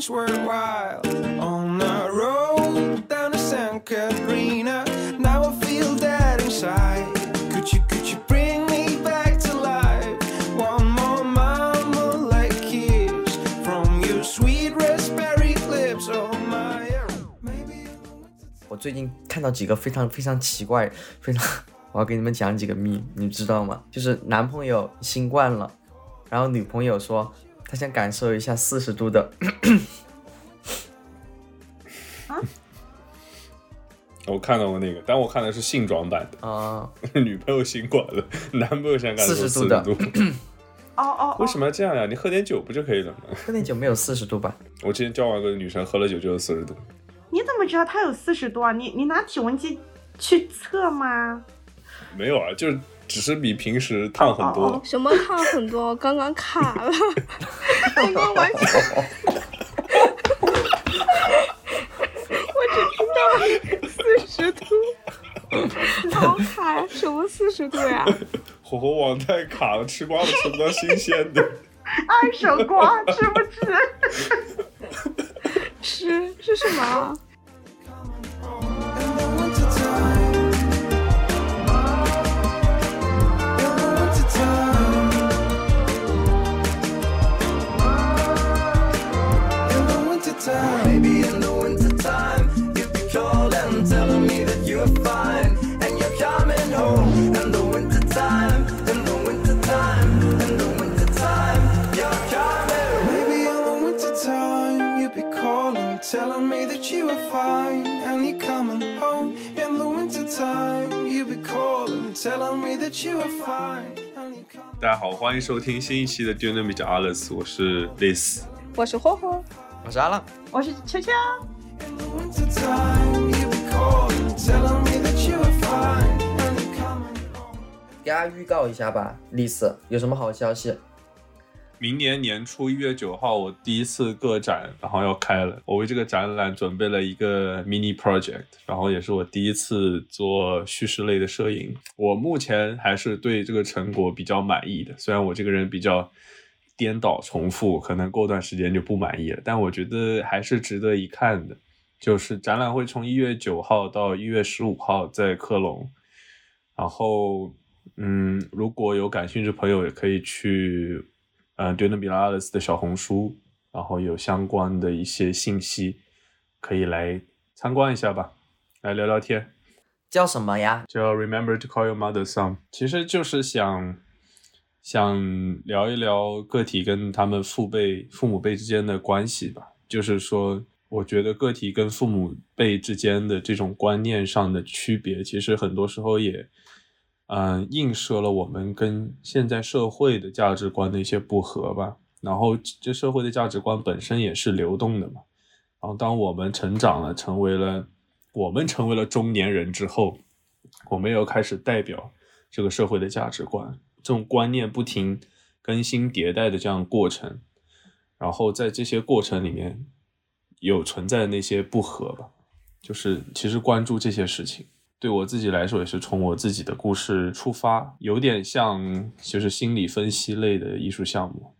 was worthwhile. On the road down to San Catarina, now I feel that inside. Could you, could you bring me back to life? One more mama like kiss from your sweet raspberry lips. Oh my, maybe in the winter 我最近看到几个非常非常奇怪，非常，我要给你们讲几个秘，你知道吗？就是男朋友新冠了，然后女朋友说她想感受一下四十度的，我看到过那个，但我看的是性装版的，啊、女朋友新管的，男朋友想感受40四度的度，哦哦，为什么要这样呀？你喝点酒不就可以了吗？喝点酒没有四十度吧？我之前交往过的女生喝了酒就有四十度，你怎么知道她有四十度啊？你你拿体温计去测吗？没有啊，就是只是比平时烫很多。哦哦什么烫很多，刚刚卡了，刚刚完全，我只听到了四十度，好卡呀！什么四十度呀？火候网太卡了，吃瓜都吃不到新鲜的。二手瓜吃不吃？吃是什么啊？大家好，欢迎收听新一期的 Dynamic Alice，我是 Liz。我是霍霍，我是阿浪，我是秋秋 telling me that you are fine. 给大家预告一下吧，，Liz，有什么好消息？明年年初一月九号，我第一次个展，然后要开了。我为这个展览准备了一个 mini project，然后也是我第一次做叙事类的摄影。我目前还是对这个成果比较满意的，虽然我这个人比较颠倒重复，可能过段时间就不满意了，但我觉得还是值得一看的。就是展览会从一月九号到一月十五号在科隆，然后嗯，如果有感兴趣的朋友也可以去。呃 d u n a b i l a l s 的小红书，然后有相关的一些信息，可以来参观一下吧，来聊聊天。叫什么呀？叫 Remember to call your mother son，其实就是想想聊一聊个体跟他们父辈、父母辈之间的关系吧。就是说，我觉得个体跟父母辈之间的这种观念上的区别，其实很多时候也，嗯、映射了我们跟现在社会的价值观的一些不合吧。然后，这社会的价值观本身也是流动的嘛。然后，当我们成长了，成为了我们成为了中年人之后，我们又开始代表这个社会的价值观，这种观念不停更新迭代的这样过程，然后在这些过程里面有存在的那些不合吧，就是其实关注这些事情。对我自己来说，也是从我自己的故事出发，有点像就是心理分析类的艺术项目。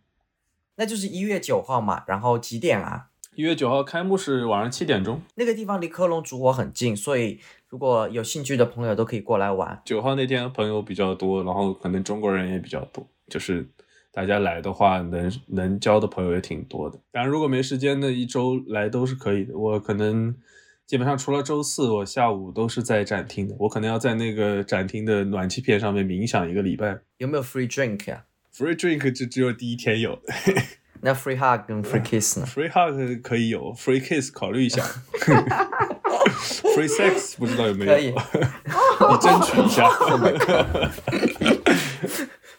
那就是一月九号嘛，然后几点啊？一月九号开幕是晚上七点钟，那个地方离科隆主火很近，所以如果有兴趣的朋友都可以过来玩。九号那天朋友比较多，然后可能中国人也比较多，就是大家来的话，能能交的朋友也挺多的。当然，如果没时间的一周来都是可以的。我可能基本上除了周四，我下午都是在展厅的。我可能要在那个展厅的暖气片上面冥想一个礼拜。有没有 free drink 呀、Free drink 就只有第一天有 那 free hug 跟 free kiss 呢？，free hug 可以有，free kiss 考虑一下，free sex 不知道有没有，可以你争取一下。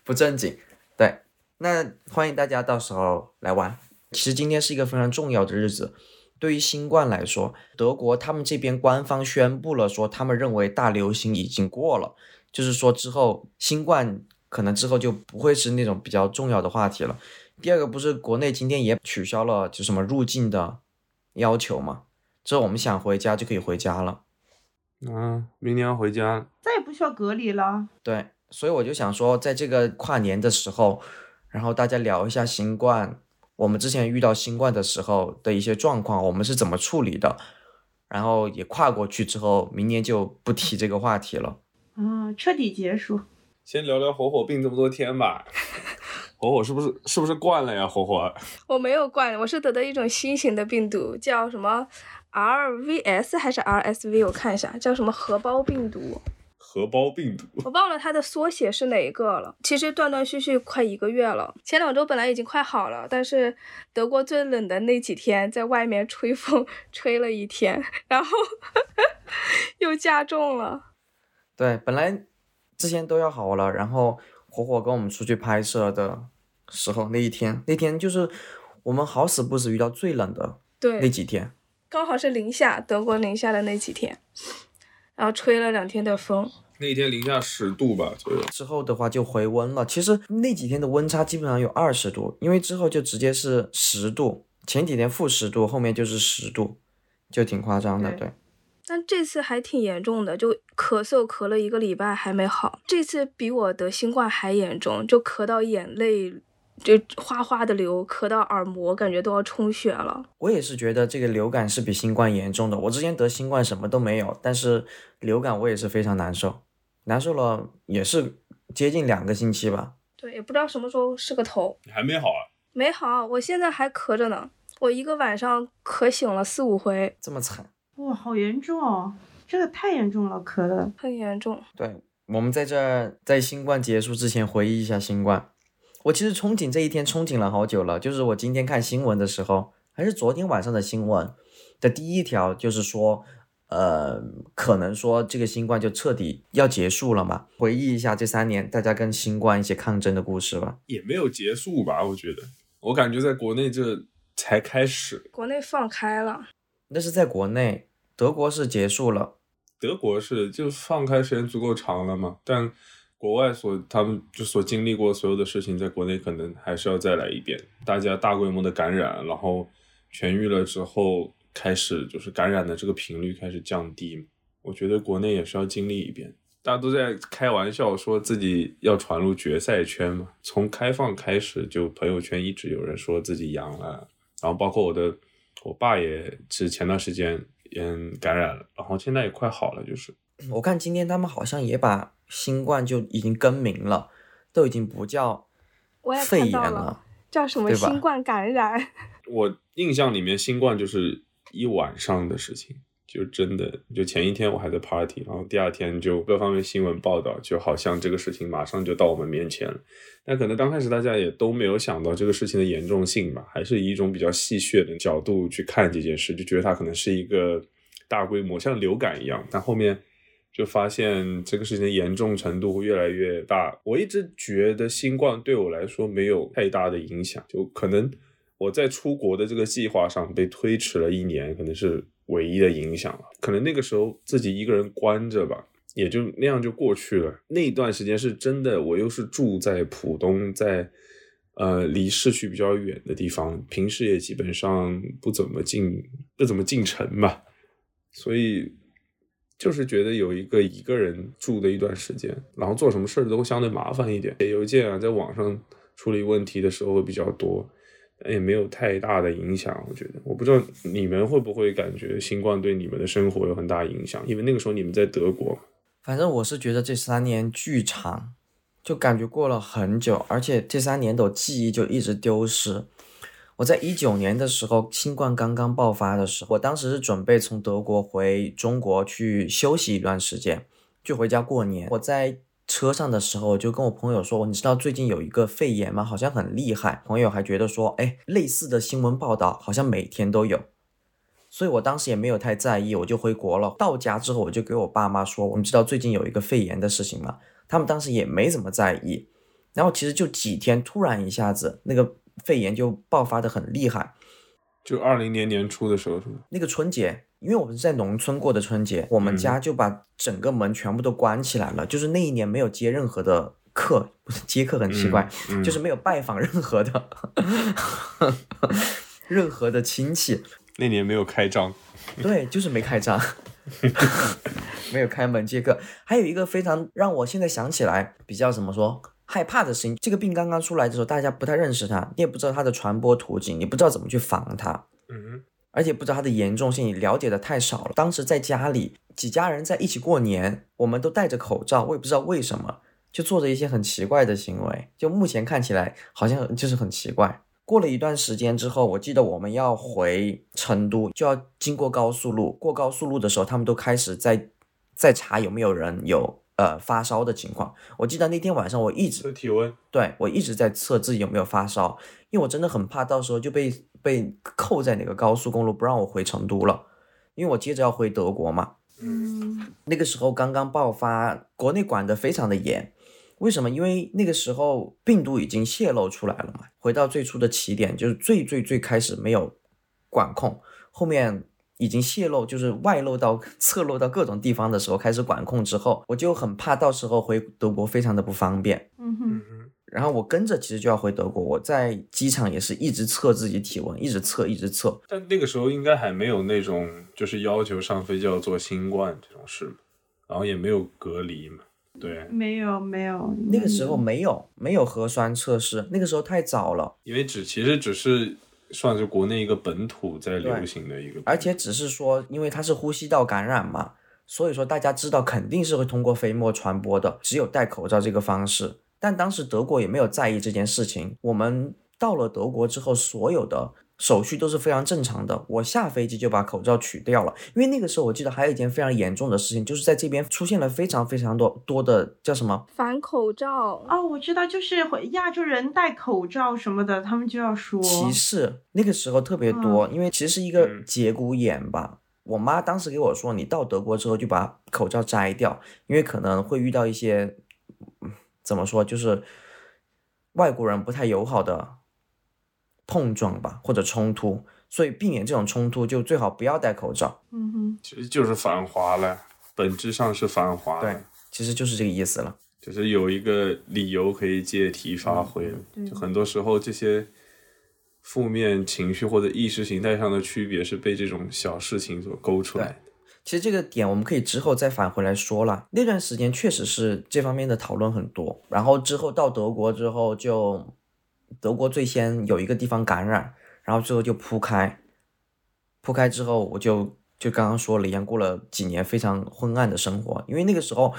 不正经。对，那欢迎大家到时候来玩。其实今天是一个非常重要的日子，对于新冠来说，德国他们这边官方宣布了说，他们认为大流行已经过了，就是说之后新冠可能之后就不会是那种比较重要的话题了。第二个不是国内今天也取消了就什么入境的要求嘛，之后我们想回家就可以回家了。嗯，明年要回家，再也不需要隔离了。对，所以我就想说，在这个跨年的时候，然后大家聊一下新冠，我们之前遇到新冠的时候的一些状况，我们是怎么处理的，然后也跨过去之后，明年就不提这个话题了。啊，彻底结束。先聊聊火火病这么多天吧。火火是不是是不是惯了呀？火火，我没有惯，我是得的一种新型的病毒，叫什么 RVS 还是 RSV？我看一下，叫什么荷包病毒。荷包病毒，我忘了它的缩写是哪一个了。其实断断续续快一个月了，前两周本来已经快好了，但是德国最冷的那几天，在外面吹风 吹了一天，然后 又加重了。对，本来之前都要好了，然后火火跟我们出去拍摄的时候，那一天，那天就是我们好死不死遇到最冷的那，几天。刚好是零下，德国零下的那几天，然后吹了两天的风。那天零下十度吧左右。之后的话就回温了。其实那几天的温差基本上有二十度，因为之后就直接是十度，前几天负十度，后面就是十度，就挺夸张的。对对，但这次还挺严重的，就咳嗽咳了一个礼拜还没好。这次比我得新冠还严重，就咳到眼泪就哗哗的流，咳到耳膜，感觉都要充血了。我也是觉得这个流感是比新冠严重的。我之前得新冠什么都没有，但是流感我也是非常难受，难受了也是接近两个星期吧。对，也不知道什么时候是个头。你还没好啊？没好，我现在还咳着呢。我一个晚上咳醒了四五回，这么惨。哇，好严重哦！这个太严重了，咳的。很严重。对，我们在这儿在新冠结束之前回忆一下新冠。我其实憧憬这一天憧憬了好久了，就是我今天看新闻的时候，还是昨天晚上的新闻的第一条，就是说，呃，可能说这个新冠就彻底要结束了嘛。回忆一下这三年大家跟新冠一些抗争的故事吧。也没有结束吧？我觉得，我感觉在国内这才开始。国内放开了，那是在国内，德国是结束了。德国是就放开时间足够长了嘛，但国外所他们就所经历过所有的事情，在国内可能还是要再来一遍。大家大规模的感染，然后痊愈了之后，开始就是感染的这个频率开始降低。我觉得国内也是要经历一遍。大家都在开玩笑说自己要传入决赛圈嘛。从开放开始，就朋友圈一直有人说自己阳了，然后包括我的我爸也是前段时间嗯感染了，然后现在也快好了，就是。我看今天他们好像也把新冠就已经更名了，都已经不叫我也肺炎看到了，了。叫什么新冠感染。我印象里面新冠就是一晚上的事情，就真的就前一天我还在 party，然后第二天就各方面新闻报道，就好像这个事情马上就到我们面前了。但可能刚开始大家也都没有想到这个事情的严重性吧，还是以一种比较戏谑的角度去看这件事，就觉得它可能是一个大规模像流感一样，但后面。就发现这个事情的严重程度会越来越大。我一直觉得新冠对我来说没有太大的影响，就可能我在出国的这个计划上被推迟了一年，可能是唯一的影响了。可能那个时候自己一个人关着吧，也就那样就过去了。那段时间是真的，我又是住在浦东，在呃离市区比较远的地方，平时也基本上不怎么进不怎么进城吧，所以。就是觉得有一个一个人住的一段时间，然后做什么事儿都会相对麻烦一点，写邮件啊，在网上处理问题的时候会比较多，但也没有太大的影响。我觉得，我不知道你们会不会感觉新冠对你们的生活有很大影响，因为那个时候你们在德国。反正我是觉得这三年巨长，就感觉过了很久，而且这三年的记忆就一直丢失。我在一九年的时候，新冠刚刚爆发的时候，我当时是准备从德国回中国去休息一段时间，就回家过年。我在车上的时候，我就跟我朋友说：“你知道最近有一个肺炎吗？好像很厉害。”朋友还觉得说：“哎，类似的新闻报道好像每天都有。”所以我当时也没有太在意，我就回国了。到家之后，我就给我爸妈说：“我们知道最近有一个肺炎的事情吗？”他们当时也没怎么在意。然后其实就几天，突然一下子那个。肺炎就爆发的很厉害，就二零年年初的时候是吗？那个春节，因为我们是在农村过的春节，我们家就把整个门全部都关起来了，就是那一年没有接任何的客，不是接客很奇怪，嗯嗯 就是没有拜访任何的 任何的亲戚，那年没有开张，对，就是没开张，没有开门接客。还有一个非常让我现在想起来比较怎么说？害怕的事情。这个病刚刚出来的时候，大家不太认识它，你也不知道它的传播途径，你不知道怎么去防它。嗯而且不知道它的严重性，你了解的太少了。当时在家里几家人在一起过年，我们都戴着口罩，我也不知道为什么，就做着一些很奇怪的行为。就目前看起来好像就是很奇怪。过了一段时间之后，我记得我们要回成都，就要经过高速路。过高速路的时候，他们都开始在在查有没有人有呃发烧的情况。我记得那天晚上我一直测体温，对我一直在测自己有没有发烧，因为我真的很怕到时候就被被扣在哪个高速公路，不让我回成都了，因为我接着要回德国嘛。嗯那个时候刚刚爆发，国内管得非常的严。为什么？因为那个时候病毒已经泄露出来了嘛。回到最初的起点，就是最最最开始没有管控，后面已经泄露，就是外露到侧漏到各种地方的时候开始管控之后，我就很怕到时候回德国非常的不方便。嗯哼，嗯然后我跟着其实就要回德国，我在机场也是一直测自己体温，一直测，一直测。但那个时候应该还没有那种就是要求上飞机要做新冠这种事嘛，然后也没有隔离嘛，对，没有没有，那个时候没有没有核酸测试，那个时候太早了，因为只其实只是算是国内一个本土在流行的一个，而且只是说因为它是呼吸道感染嘛，所以说大家知道肯定是会通过飞沫传播的，只有戴口罩这个方式。但当时德国也没有在意这件事情，我们到了德国之后，所有的手续都是非常正常的。我下飞机就把口罩取掉了，因为那个时候我记得还有一件非常严重的事情，就是在这边出现了非常非常多多的叫什么反口罩，哦，我知道，就是会亚洲人戴口罩什么的，他们就要说歧视，那个时候特别多，因为其实是一个嗯节骨眼吧。我妈当时给我说，你到德国之后就把口罩摘掉，因为可能会遇到一些，嗯怎么说，就是外国人不太友好的碰撞吧，或者冲突，所以避免这种冲突，就最好不要戴口罩。嗯哼，其实就是反华了，本质上是反华，对，其实就是这个意思了。就是有一个理由可以借题发挥就很多时候这些负面情绪或者意识形态上的区别是被这种小事情所勾出来的。其实这个点我们可以之后再返回来说了。那段时间确实是这方面的讨论很多，然后之后到德国之后就，德国最先有一个地方感染，然后最后就铺开，铺开之后我就就刚刚说了一样，过了几年非常昏暗的生活，因为那个时候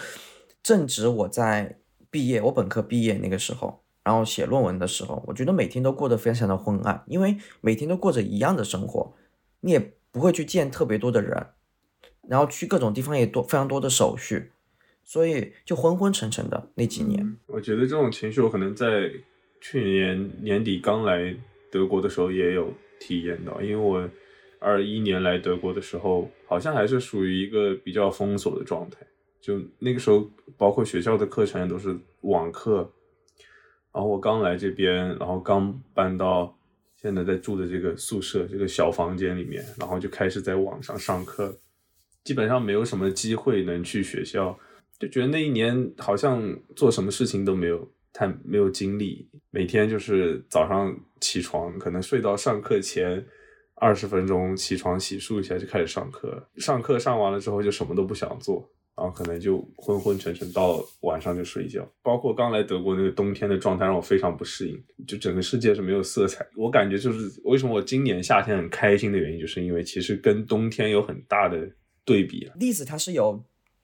正值我在毕业，我本科毕业那个时候。然后写论文的时候，我觉得每天都过得非常的昏暗，因为每天都过着一样的生活，你也不会去见特别多的人，然后去各种地方也多非常多的手续，所以就昏昏沉沉的那几年。我觉得这种情绪我可能在去年年底刚来德国的时候也有体验到，因为我二一年来德国的时候，好像还是属于一个比较封锁的状态，就那个时候包括学校的课程都是网课。然后我刚来这边，然后刚搬到现在在住的这个宿舍这个小房间里面，然后就开始在网上上课，基本上没有什么机会能去学校，就觉得那一年好像做什么事情都没有太没有精力，每天就是早上起床，可能睡到上课前二十分钟起床洗漱一下就开始上课，上课上完了之后就什么都不想做。然后可能就昏昏沉沉到晚上就睡觉，包括刚来德国那个冬天的状态让我非常不适应，就整个世界是没有色彩。我感觉就是为什么我今年夏天很开心的原因，就是因为其实跟冬天有很大的对比啊。栗子它是有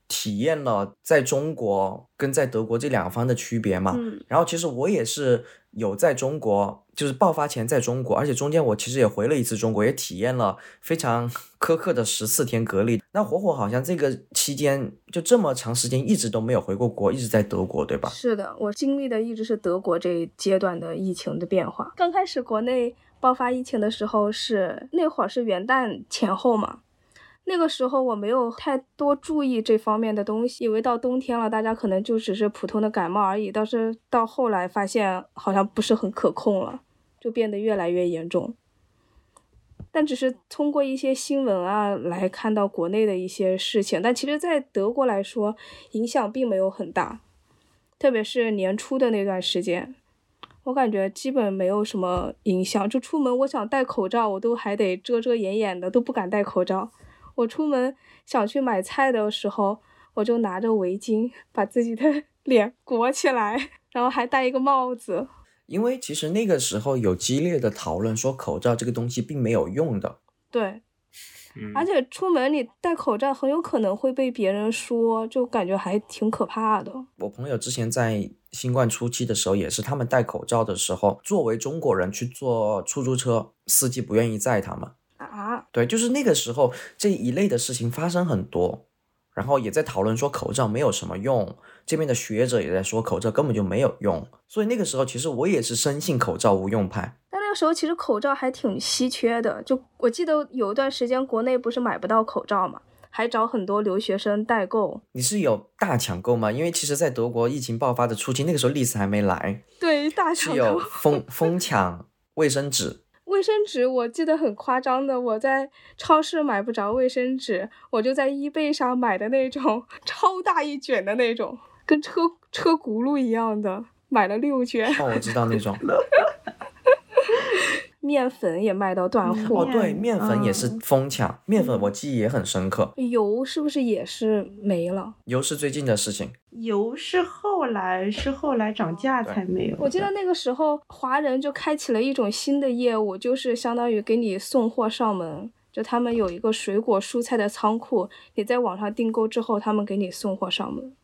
体验了在中国跟在德国这两方的区别嘛，嗯然后其实我也是有在中国，就是爆发前在中国，而且中间我其实也回了一次中国，也体验了非常 苛刻的十四天隔离。那火火好像这个期间就这么长时间一直都没有回过国，一直在德国，对吧？是的，我经历的一直是德国这一阶段的疫情的变化。刚开始国内爆发疫情的时候是那会儿是元旦前后嘛，那个时候我没有太多注意这方面的东西，以为到冬天了，大家可能就只是普通的感冒而已。但是到后来发现好像不是很可控了，就变得越来越严重。但只是通过一些新闻啊来看到国内的一些事情，但其实，在德国来说，影响并没有很大，特别是年初的那段时间，我感觉基本没有什么影响。就出门，我想戴口罩，我都还得遮遮掩掩的，都不敢戴口罩。我出门想去买菜的时候，我就拿着围巾把自己的 脸裹起来。然后还戴一个帽子。因为其实那个时候有激烈的讨论，说口罩这个东西并没有用的。对，嗯而且出门你戴口罩很有可能会被别人说，就感觉还挺可怕的。我朋友之前在新冠初期的时候，也是他们戴口罩的时候，作为中国人去坐出租车，司机不愿意载他们。啊，对，就是那个时候这一类的事情发生很多，然后也在讨论说口罩没有什么用，这边的学者也在说口罩根本就没有用，所以那个时候其实我也是深信口罩无用派。但那个时候其实口罩还挺稀缺的，就我记得有一段时间国内不是买不到口罩嘛，还找很多留学生代购。你是有大抢购吗？因为其实，在德国疫情爆发的初期，那个时候丽丝还没来，对，大抢是有购。疯疯抢卫生纸。卫生纸我记得很夸张的，我在超市买不着卫生纸，我就在 eBay 上买的那种 超大一卷的那种，跟车车轱辘一样的，买了六卷。哦，我知道那种。面粉也卖到断货，哦，对，面粉也是嗯疯抢，面粉我记忆也很深刻。油是不是也是没了？油是最近的事情。油是后来是后来涨价才没有。我记得那个时候华人就开启了一种新的业务，就是相当于给你送货上门。就他们有一个水果蔬菜的仓库，你在网上订购之后，他们给你送货上门。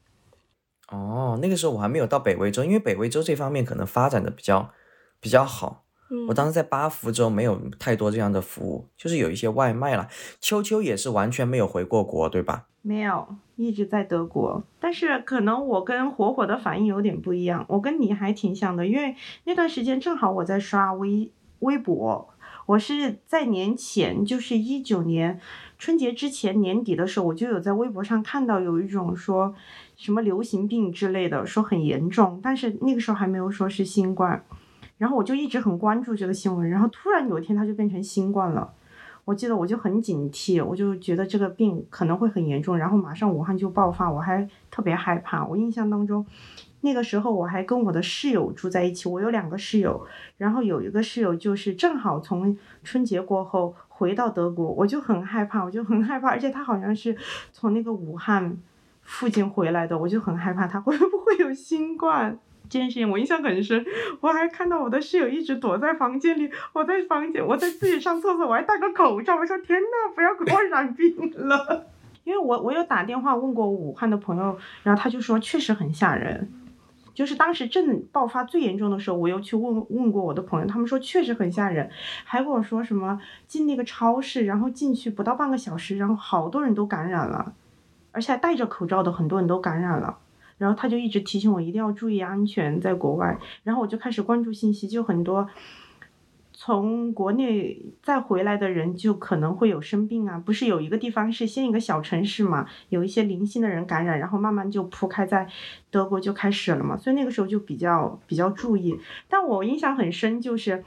哦，那个时候我还没有到北威州，因为北威州这方面可能发展的比较比较好。嗯，我当时在巴福州没有太多这样的服务，就是有一些外卖啦。秋秋也是完全没有回过国，对吧？没有，一直在德国。但是可能我跟火火的反应有点不一样，我跟你还挺像的，因为那段时间正好我在刷微微博，我是在年前，就是一九年春节之前年底的时候，我就有在微博上看到有一种说什么流行病之类的，说很严重，但是那个时候还没有说是新冠。然后我就一直很关注这个新闻，然后突然有一天它就变成新冠了。我记得我就很警惕，我就觉得这个病可能会很严重，然后马上武汉就爆发，我还特别害怕。我印象当中，那个时候我还跟我的室友住在一起，我有两个室友，然后有一个室友就是正好从春节过后回到德国，我就很害怕，我就很害怕，而且他好像是从那个武汉附近回来的，我就很害怕他会不会有新冠。这件事情我印象很深，我还看到我的室友一直躲在房间里，我在房间，我在自己上厕所，我还戴个口罩，我说天呐，不要给我染病了。因为我我有打电话问过武汉的朋友，然后他就说确实很吓人，就是当时正爆发最严重的时候，我又去问问过我的朋友，他们说确实很吓人，还跟我说什么进那个超市，然后进去不到半个小时，然后好多人都感染了，而且还戴着口罩的很多人都感染了。然后他就一直提醒我一定要注意安全，在国外。然后我就开始关注信息，就很多从国内再回来的人就可能会有生病啊。不是有一个地方是先一个小城市嘛，有一些零星的人感染，然后慢慢就铺开在德国就开始了嘛。所以那个时候就比较比较注意。但我印象很深就是。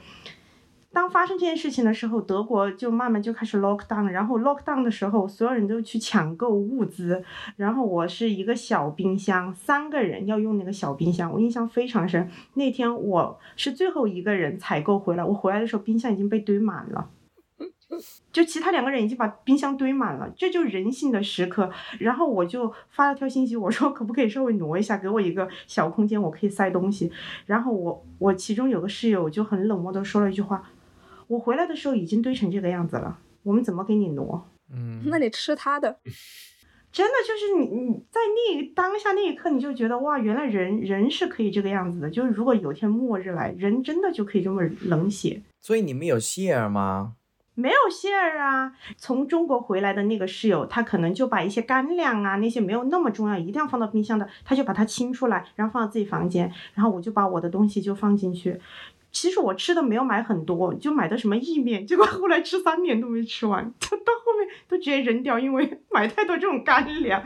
当发生这件事情的时候，德国就慢慢就开始 lock down，然后 lock down 的时候，所有人都去抢购物资，然后我是一个小冰箱，三个人要用那个小冰箱，我印象非常深。那天我是最后一个人采购回来，我回来的时候冰箱已经被堆满了。就其他两个人已经把冰箱堆满了，这就人性的时刻。然后我就发了条信息，我说可不可以稍微挪一下，给我一个小空间，我可以塞东西。然后我我其中有个室友就很冷漠的说了一句话。我回来的时候已经堆成这个样子了，我们怎么给你挪？嗯，那你吃他的，真的就是你你在那当下那一刻，你就觉得哇，原来人人是可以这个样子的。就是如果有一天末日来，人真的就可以这么冷血。所以你们有谢儿吗？没有馅儿啊！从中国回来的那个室友，他可能就把一些干粮啊，那些没有那么重要，一定要放到冰箱的，他就把它清出来，然后放到自己房间，然后我就把我的东西就放进去。其实我吃的没有买很多，就买的什么意面，结果后来吃三年都没吃完，就到后面都直接扔掉，因为 买太多这种干粮，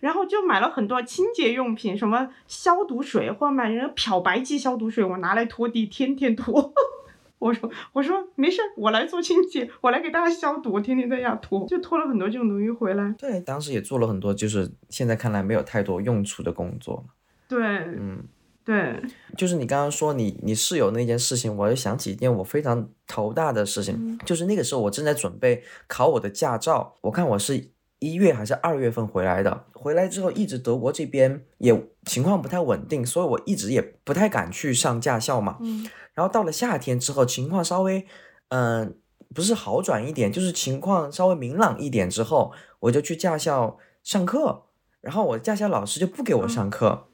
然后就买了很多清洁用品，什么消毒水或者买那个漂白剂消毒水，我拿来拖地，天天拖。我说我说没事，我来做清洁，我来给大家消毒，我天天在家拖，就拖了很多这种东西回来。对，当时也做了很多，就是现在看来没有太多用处的工作。对，嗯，对，就是你刚刚说你你室友那件事情，我又想起一件我非常头大的事情，就是那个时候我正在准备考我的驾照，我看我是一月还是二月份回来的。回来之后，一直德国这边也情况不太稳定，所以我一直也不太敢去上驾校嘛。嗯然后到了夏天之后，情况稍微，嗯、不是好转一点，就是情况稍微明朗一点之后，我就去驾校上课。然后我驾校老师就不给我上课，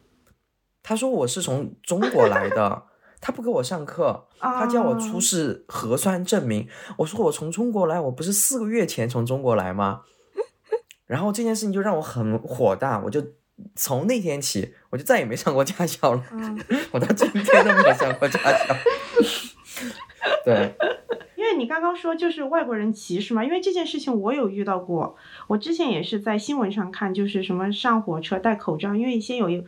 他说我是从中国来的，他不给我上课，他叫我出啊示核酸证明。我说我从中国来，我不是四个月前从中国来吗？然后这件事情就让我很火大，我就从那天起，我就再也没上过驾校了。嗯，我到今天都没有上过驾校。对，因为你刚刚说就是外国人歧视嘛，因为这件事情我有遇到过，我之前也是在新闻上看，就是什么上火车戴口罩，因为先有一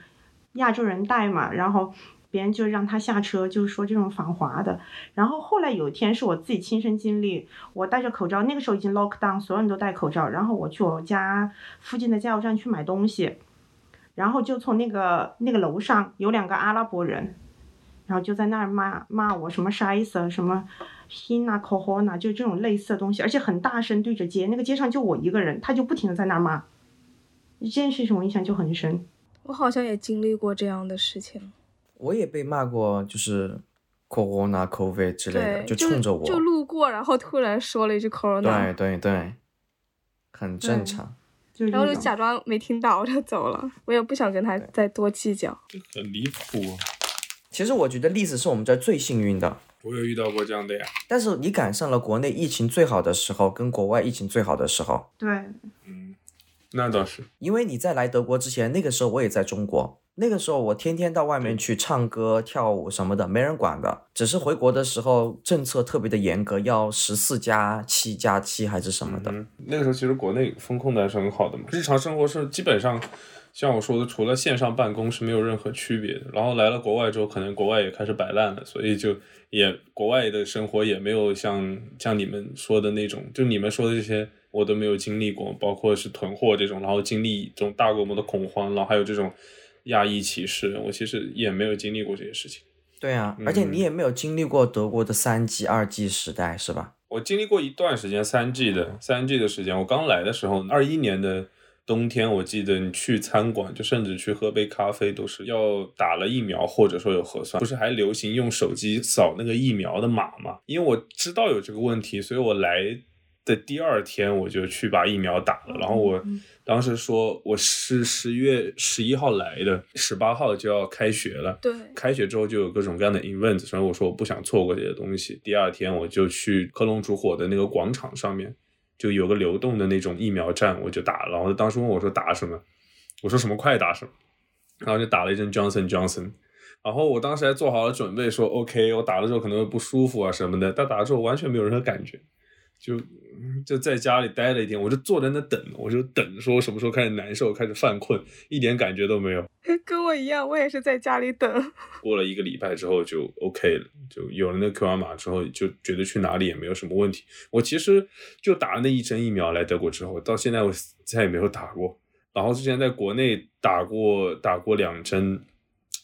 亚洲人戴嘛，然后别人就让他下车，就是说这种防滑的。然后后来有一天是我自己亲身经历，我戴着口罩，那个时候已经 lock down，所有人都戴口罩，然后我去我家附近的加油站去买东西，然后就从那个那个楼上有两个阿拉伯人。然后就在那儿骂骂我什么沙伊瑟什么 hina c o h o n a 就这种类似的东西，而且很大声对着街，那个街上就我一个人，他就不停的在那儿骂。这件事情我印象就很深。我好像也经历过这样的事情。我也被骂过，就是 corona、covid 之类的，就，冲着我。就路过，然后突然说了一句 corona，对对对，很正常。然后就假装没听到，我就走了。我也不想跟他再多计较。这很离谱啊！其实我觉得历史是我们这儿最幸运的，我有遇到过这样的呀。但是你赶上了国内疫情最好的时候，跟国外疫情最好的时候。对，嗯，那倒是。因为你在来德国之前，那个时候我也在中国，那个时候我天天到外面去唱歌、跳舞什么的，没人管的。只是回国的时候政策特别的严格，要十四加七加七还是什么的。嗯，那个时候其实国内风控的还是很好的嘛，日常生活是基本上像我说的，除了线上办公是没有任何区别的。然后来了国外之后，可能国外也开始摆烂了，所以就也国外的生活也没有像像你们说的那种，就你们说的这些我都没有经历过，包括是囤货这种，然后经历这种大规模的恐慌，然后还有这种亚裔歧视，我其实也没有经历过这些事情。对啊，而且嗯你也没有经历过德国的三 G、二 G 时代，是吧？我经历过一段时间三 G 的三 G 的时间，我刚来的时候，二一年的冬天，我记得你去餐馆，就甚至去喝杯咖啡，都是要打了疫苗或者说有核酸，不是还流行用手机扫那个疫苗的码吗？因为我知道有这个问题，所以我来的第二天我就去把疫苗打了，然后我嗯当时说我是十月十一号来的，十八号就要开学了，对，开学之后就有各种各样的 event，所以我说我不想错过这些东西。第二天我就去科隆烛火的那个广场上面，就有个流动的那种疫苗站，我就打了。然后当时问我说打什么，我说什么快打什么，然后就打了一针 Johnson Johnson。然后我当时还做好了准备，说 OK，我打了之后可能会不舒服啊什么的，但打了之后完全没有任何感觉，就就在家里待了一天，我就坐在那等，我就等说什么时候开始难受，开始犯困，一点感觉都没有。跟我一样，我也是在家里等。过了一个礼拜之后就 OK 了，就有了那个 QR 码之后，就觉得去哪里也没有什么问题。我其实就打了那一针疫苗来德国之后，到现在我再也没有打过。然后之前在国内打过打过两针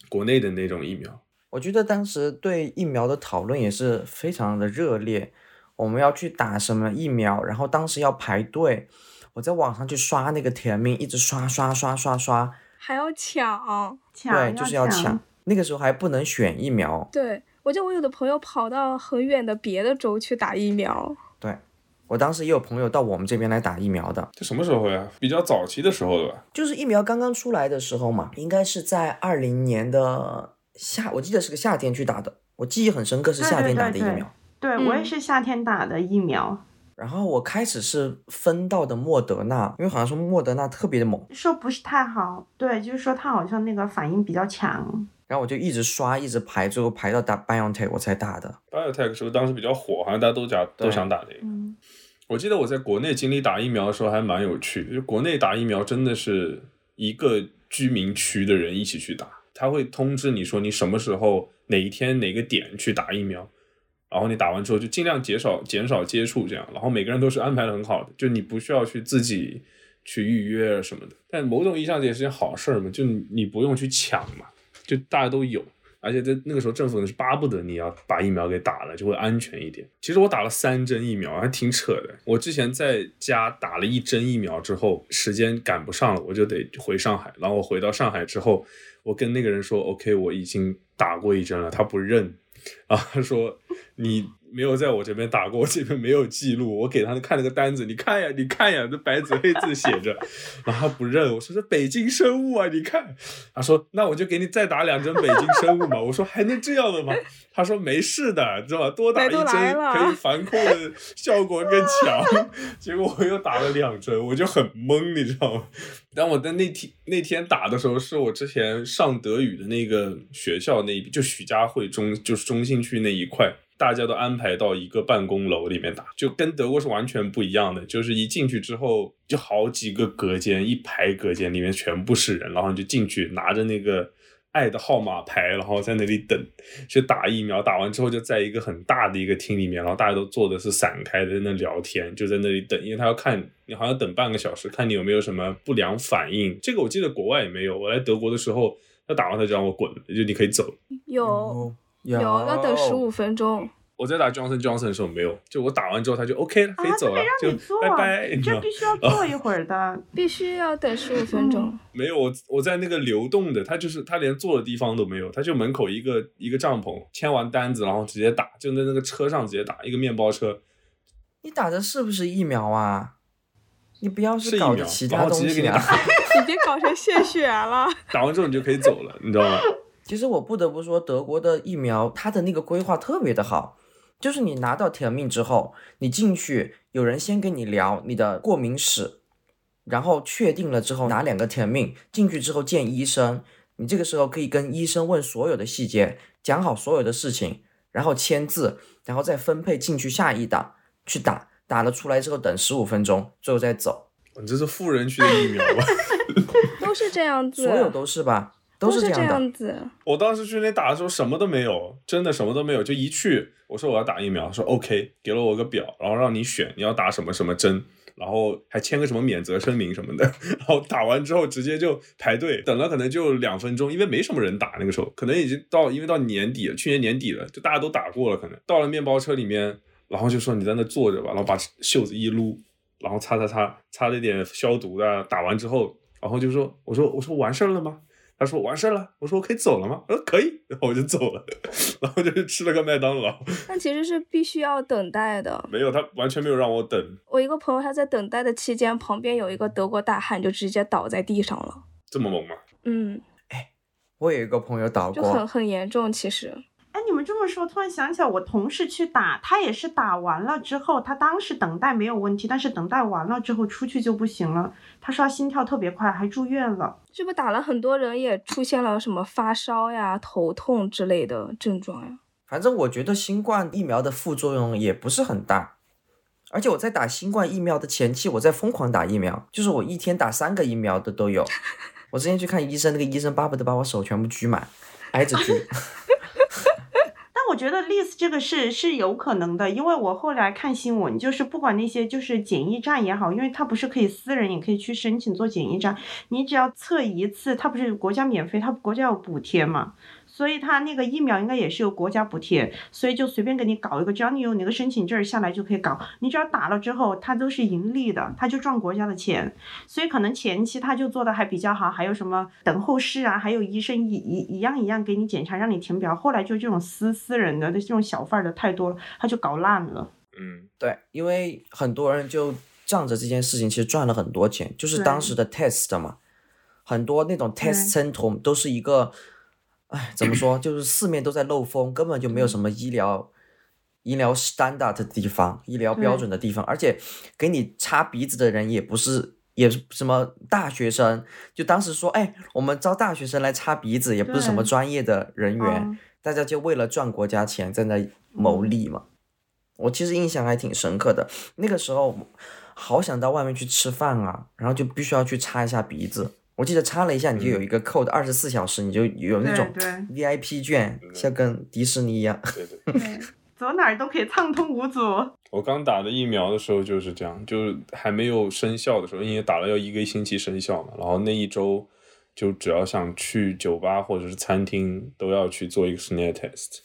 国内的那种疫苗，我觉得当时对疫苗的讨论也是非常的热烈，我们要去打什么疫苗，然后当时要排队，我在网上去刷那个甜蜜，一直刷刷刷刷刷，还要抢，抢对，就是要抢。那个时候还不能选疫苗，对我记得我有的朋友跑到很远的别的州去打疫苗，对我当时也有朋友到我们这边来打疫苗的，这什么时候呀？比较早期的时候了吧？就是疫苗刚刚出来的时候嘛，应该是在二零年的夏，我记得是个夏天去打的，我记忆很深刻是夏天打的疫苗。对我也嗯是夏天打的疫苗，然后我开始是分到的莫德纳，因为好像说莫德纳特别的猛，说不是太好，对，就是说它好像那个反应比较强。然后我就一直刷，一直排，最后排到打 BioNTech 我才打的。BioTech 是不是当时比较火？好像大家都讲都想打这个。嗯，我记得我在国内经历打疫苗的时候还蛮有趣的，就国内打疫苗真的是一个居民区的人一起去打，他会通知你说你什么时候哪一天哪个点去打疫苗，然后你打完之后就尽量减少减少接触这样，然后每个人都是安排的很好的，就你不需要去自己去预约什么的。但某种意义上这也是件好事嘛，就你不用去抢嘛，就大家都有。而且在那个时候政府呢是巴不得你要把疫苗给打了，就会安全一点。其实我打了三针疫苗，还挺扯的。我之前在家打了一针疫苗之后，时间赶不上了，我就得回上海。然后我回到上海之后，我跟那个人说：“OK，我已经打过一针了。”他不认，然后他说：“你。”没有在我这边打过，我这边没有记录。我给他看了个单子，你看呀，你看呀，这白纸黑字写着，然后他不认。我说这北京生物啊，你看。他说那我就给你再打两针北京生物嘛。我说还能这样的吗？他说没事的，知道吧？多打一针可以防控的效果更强。结果我又打了两针，我就很懵，你知道吗？但我在那天那天打的时候，是我之前上德语的那个学校那一就许家汇中就是中心区那一块。大家都安排到一个办公楼里面打，就跟德国是完全不一样的。就是一进去之后，就好几个隔间，一排隔间里面全部是人，然后你就进去拿着那个爱的号码牌，然后在那里等去打疫苗。打完之后就在一个很大的一个厅里面，然后大家都坐的是散开的，在那聊天，就在那里等，因为他要看你好像等半个小时，看你有没有什么不良反应。这个我记得国外也没有。我来德国的时候，他打完他就让我滚，就你可以走。有。有要等十五分钟。我在打 Johnson Johnson 的时候没有，就我打完之后他就 OK 了，可以走了，就拜拜。这必须要坐一会儿的，必须要等十五分钟。没有我我在那个流动的，他就是他连坐的地方都没有，他就门口一个一个帐篷，签完单子然后直接打，就在那个车上直接打一个面包车。你打的是不是疫苗啊？你不要是搞其他东西啊！你别搞成献血了。打完之后你就可以走了，你知道吗？其实我不得不说，德国的疫苗它的那个规划特别的好，就是你拿到甜命之后，你进去有人先跟你聊你的过敏史，然后确定了之后拿两个甜命进去之后见医生，你这个时候可以跟医生问所有的细节，讲好所有的事情，然后签字，然后再分配进去下一档去打，打了出来之后等十五分钟，最后再走。你这是富人区的疫苗吧？都是这样子，所有都是吧？都是这样子。我当时去那打的时候什么都没有，真的什么都没有，就一去我说我要打疫苗，说 OK，给了我个表，然后让你选你要打什么什么针，然后还签个什么免责声明什么的，然后打完之后直接就排队，等了可能就两分钟，因为没什么人打那个时候，可能已经到因为到年底了，去年年底了，就大家都打过了，可能到了面包车里面，然后就说你在那坐着吧，然后把袖子一撸，然后擦擦擦擦了点消毒的，打完之后，然后就说我说我说完事儿了吗？他说完事了，我说我可以走了吗？他说可以，然后我就走了，然后就去吃了个麦当劳。但其实是必须要等待的。没有，他完全没有让我等。我一个朋友他在等待的期间，旁边有一个德国大汉就直接倒在地上了。这么猛吗？嗯，哎，我有一个朋友倒过，就很很严重，其实。哎，你们这么说，突然想起来，我同事去打，他也是打完了之后，他当时等待没有问题，但是等待完了之后出去就不行了。他说他心跳特别快，还住院了。这不打了很多人也出现了什么发烧呀、头痛之类的症状呀。反正我觉得新冠疫苗的副作用也不是很大，而且我在打新冠疫苗的前期，我在疯狂打疫苗，就是我一天打三个疫苗的都有。我之前去看医生，那个医生巴不得把我手全部举满，挨着 但。我觉得 lease 这个是是有可能的，因为我后来看新闻，就是不管那些就是检疫站也好，因为它不是可以私人也可以去申请做检疫站，你只要测一次，它不是国家免费，它国家有补贴嘛。所以他那个疫苗应该也是由国家补贴，所以就随便给你搞一个，只要你有那个申请证下来就可以搞。你只要打了之后，它都是盈利的，他就赚国家的钱。所以可能前期他就做的还比较好，还有什么等候室啊，还有医生一一一样一样给你检查，让你填表。后来就这种私私人的这种小贩的太多了，他就搞烂了。嗯，对，因为很多人就仗着这件事情，其实赚了很多钱，就是当时的 test 嘛，很多那种 test center 都是一个。哎，怎么说？就是四面都在漏风，根本就没有什么医疗医疗 standard 的地方，医疗标准的地方。而且给你擦鼻子的人也不是，也是什么大学生。就当时说，哎，我们招大学生来擦鼻子，也不是什么专业的人员，大家就为了赚国家钱在那谋利嘛。我其实印象还挺深刻的，那个时候好想到外面去吃饭啊，然后就必须要去擦一下鼻子。我记得插了一下，你就有一个 code，二十四小时你就有那种 VIP 券，像跟迪士尼一样。对对 对，走哪儿都可以畅通无阻。我刚打的疫苗的时候就是这样，就是还没有生效的时候，因为打了要一个星期生效嘛，然后那一周就只要想去酒吧或者是餐厅，都要去做一个 Schnell test。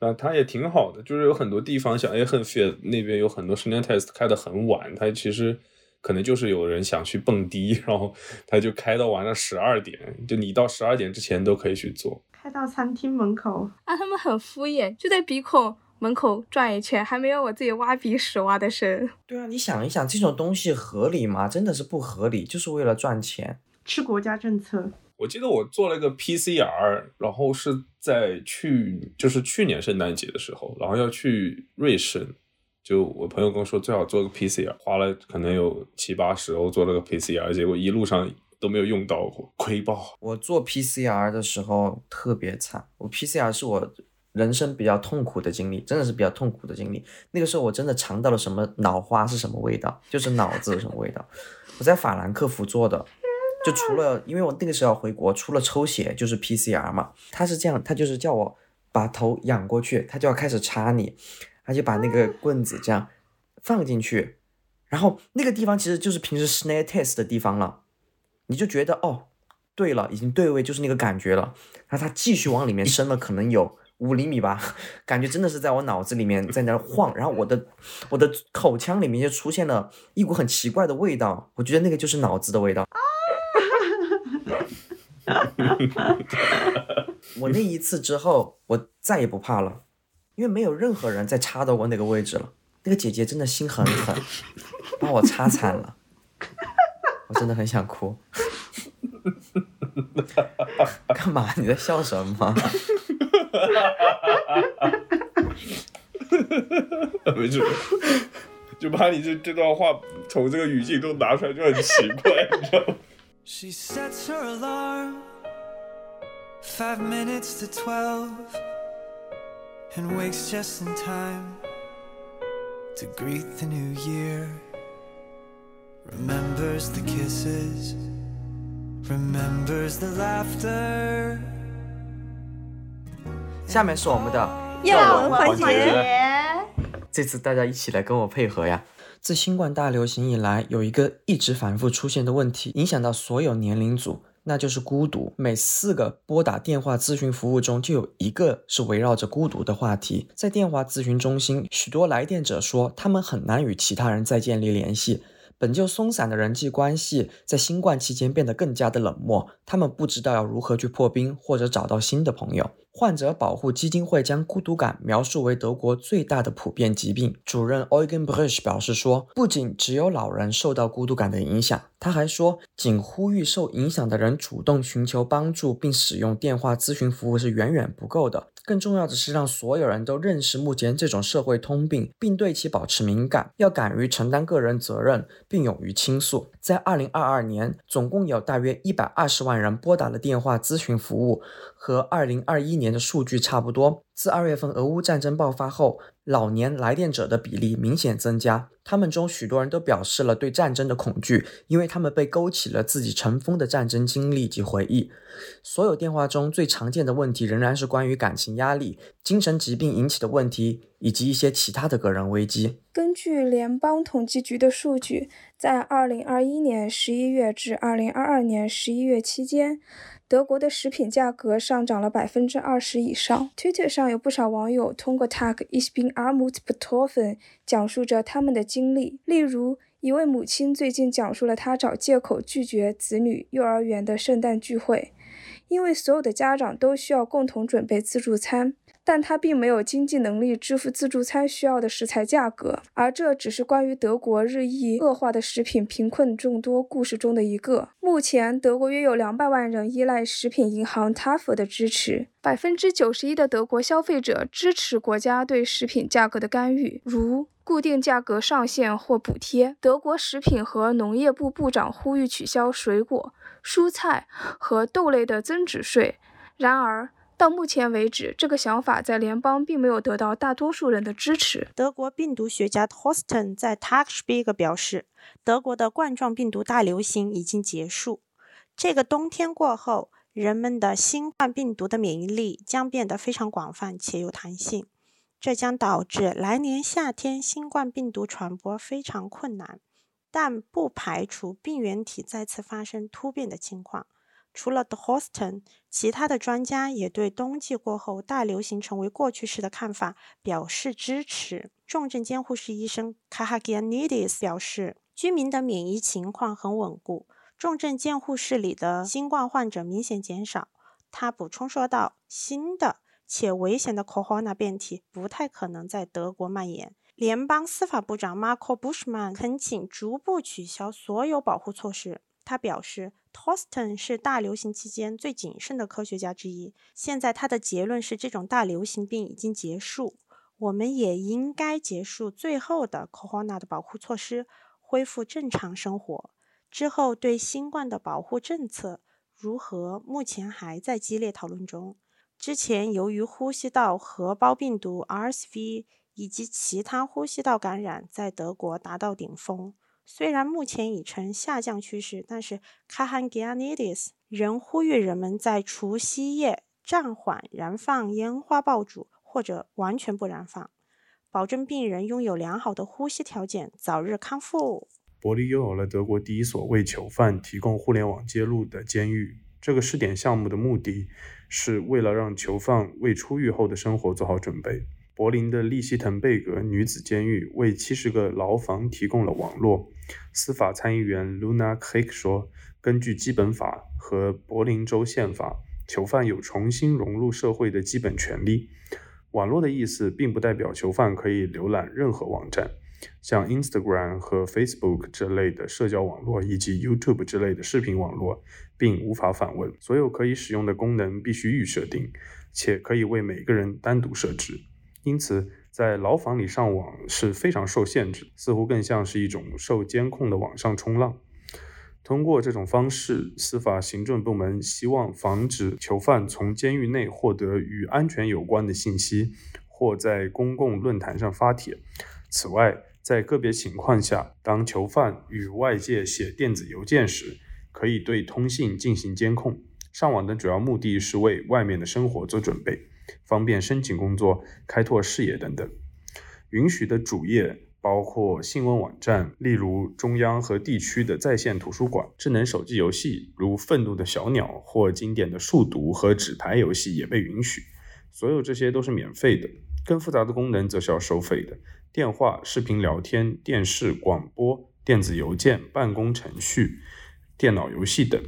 那它也挺好的，就是有很多地方，像 a h e n f i e l 那边有很多 Schnell test 开的很晚，它其实可能就是有人想去蹦迪，然后他就开到晚上十二点，就你到十二点之前都可以去做。开到餐厅门口，啊，他们很敷衍，就在鼻孔门口转一圈，还没有我自己挖鼻屎挖的深。对啊，你想一想，这种东西合理吗？真的是不合理，就是为了赚钱。吃国家政策。我记得我做了一个 PCR，然后是在去就是去年圣诞节的时候，然后要去瑞士，就我朋友跟我说最好做个 PCR，花了可能有七八十欧做了个 PCR，结果一路上都没有用到过，亏爆。我做 PCR 的时候特别惨，我 PCR 是我人生比较痛苦的经历，真的是比较痛苦的经历。那个时候我真的尝到了什么脑花是什么味道，就是脑子什么味道。我在法兰克福做的。就除了，因为我那个时候要回国，除了抽血就是 PCR 嘛。他是这样，他就是叫我把头仰过去，他就要开始插你，他就把那个棍子这样放进去，然后那个地方其实就是平时 snare test 的地方了，你就觉得哦，对了，已经对位，就是那个感觉了。然后他继续往里面伸了，可能有五厘米吧，感觉真的是在我脑子里面在那晃，然后我的我的口腔里面就出现了一股很奇怪的味道，我觉得那个就是脑子的味道。哈哈哈我那一次之后，我再也不怕了，因为没有任何人再插到过那个位置了。那个姐姐真的心很狠，把我插惨了，我真的很想哭。干嘛？你在笑什么？没事，就把你这这段话从这个语境中拿出来就很奇怪，你知道吗？She sets her alarm five minutes to twelve and wakes just in time to greet the new year. Remembers the kisses, remembers the laughter. 下面是我们的要闻环节节，这次大家一起来跟我配合呀！自新冠大流行以来，有一个一直反复出现的问题，影响到所有年龄组，那就是孤独。每四个拨打电话咨询服务中，就有一个是围绕着孤独的话题。在电话咨询中心，许多来电者说，他们很难与其他人再建立联系。本就松散的人际关系，在新冠期间变得更加的冷漠。他们不知道要如何去破冰，或者找到新的朋友。患者保护基金会将孤独感描述为德国最大的普遍疾病。主任 Eugen Brisch 表示说，不仅只有老人受到孤独感的影响，他还说，仅呼吁受影响的人主动寻求帮助并使用电话咨询服务是远远不够的。更重要的是，让所有人都认识目前这种社会通病，并对其保持敏感，要敢于承担个人责任，并勇于倾诉。在二零二二年，总共有大约一百二十万人拨打了电话咨询服务，和2021年的数据差不多。自二月份俄乌战争爆发后，老年来电者的比例明显增加。他们中许多人都表示了对战争的恐惧，因为他们被勾起了自己尘封的战争经历及回忆。所有电话中最常见的问题仍然是关于感情压力、精神疾病引起的问题，以及一些其他的个人危机。根据联邦统计局的数据，在2021年11月至2022年11月期间，德国的食品价格上涨了百分之二十以上。Twitter 上有不少网友通过 tag Ich bin Armut betroffen 讲述着他们的经历。例如，一位母亲最近讲述了她找借口拒绝子女幼儿园的圣诞聚会，因为所有的家长都需要共同准备自助餐。但他并没有经济能力支付自助餐需要的食材价格，而这只是关于德国日益恶化的食品贫困众多故事中的一个。目前，德国约有两百万人依赖食品银行 TAF 的支持，百分之九十一的德国消费者支持国家对食品价格的干预，如固定价格上限或补贴。德国食品和农业部部长呼吁取消水果、蔬菜和豆类的增值税。然而，到目前为止，这个想法在联邦并没有得到大多数人的支持。德国病毒学家 Thorsten 在 Tagspiegel 表示，德国的冠状病毒大流行已经结束。这个冬天过后，人们的新冠病毒的免疫力将变得非常广泛且有弹性，这将导致来年夏天新冠病毒传播非常困难，但不排除病原体再次发生突变的情况。除了 The Houston，其他的专家也对冬季过后大流行成为过去式的看法表示支持。重症监护室医生 Kahagianidis 表示，居民的免疫情况很稳固，重症监护室里的新冠患者明显减少。他补充说道：“新的且危险的 Corona 变体不太可能在德国蔓延。”联邦司法部长 Marco Bushman 恳请逐步取消所有保护措施。他表示 t o s t o n 是大流行期间最谨慎的科学家之一。现在他的结论是，这种大流行病已经结束。我们也应该结束最后的 Corona 的保护措施，恢复正常生活。之后对新冠的保护政策如何，目前还在激烈讨论中。之前由于呼吸道合胞病毒 RSV。以及其他呼吸道感染在德国达到顶峰，虽然目前已呈下降趋势，但是 Kahangianidis 仍呼吁人们在除夕夜暂缓燃放烟花爆竹，或者完全不燃放，保证病人拥有良好的呼吸条件，早日康复。柏林拥有了德国第一所为囚犯提供互联网接入的监狱。这个试点项目的目的是为了让囚犯为出狱后的生活做好准备。柏林的利希滕贝格女子监狱为七十个牢房提供了网络。司法参议员 Luna Krieg 说：“根据基本法和柏林州宪法，囚犯有重新融入社会的基本权利。网络的意思并不代表囚犯可以浏览任何网站，像 Instagram 和 Facebook 这类的社交网络，以及 YouTube 之类的视频网络，并无法访问。所有可以使用的功能必须预设定，且可以为每个人单独设置。”因此，在牢房里上网是非常受限制，似乎更像是一种受监控的网上冲浪。通过这种方式，司法行政部门希望防止囚犯从监狱内获得与安全有关的信息，或在公共论坛上发帖。此外，在个别情况下，当囚犯与外界写电子邮件时，可以对通信进行监控。上网的主要目的是为外面的生活做准备。方便申请工作、开拓视野等等。允许的主页包括新闻网站，例如中央和地区的在线图书馆；智能手机游戏，如《愤怒的小鸟》或经典的数独和纸牌游戏也被允许。所有这些都是免费的，更复杂的功能则是要收费的。电话、视频聊天、电视、广播、电子邮件、办公程序、电脑游戏等。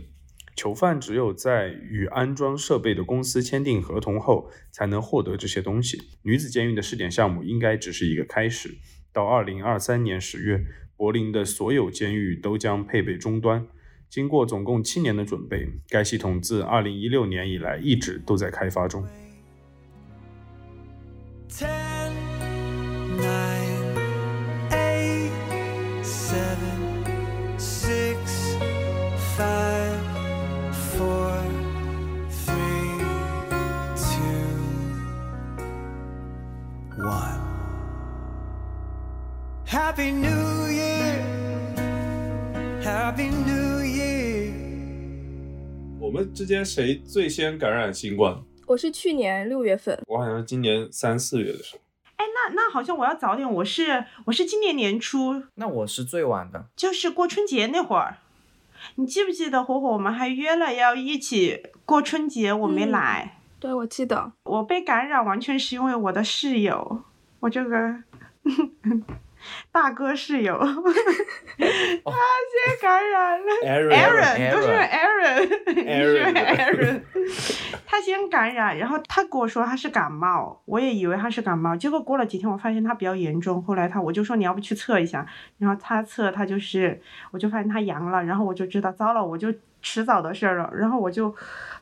囚犯只有在与安装设备的公司签订合同后，才能获得这些东西。女子监狱的试点项目应该只是一个开始。到二零二三年十月，柏林的所有监狱都将配备终端。经过总共七年的准备，该系统自二零一六年以来一直都在开发中。Happy New Year，Happy New Year。我们之间谁最先感染新冠？我是去年六月份，我好像今年三四月的时候。哎，那那好像我要早点，我是我是今年年初，那我是最晚的，就是过春节那会儿。你记不记得火火？我们还约了要一起过春节，我没来。对，我记得。我被感染完全是因为我的室友，我这个。大哥室友，他先感染了，Aaron 都是 Aaron，Aaron，他先感染，然后他跟我说他是感冒，我也以为他是感冒，结果过了几天我发现他比较严重，后来他我就说你要不去测一下，然后他测他就是，我就发现他阳了，然后我就知道糟了，我就迟早的事儿了，然后我就。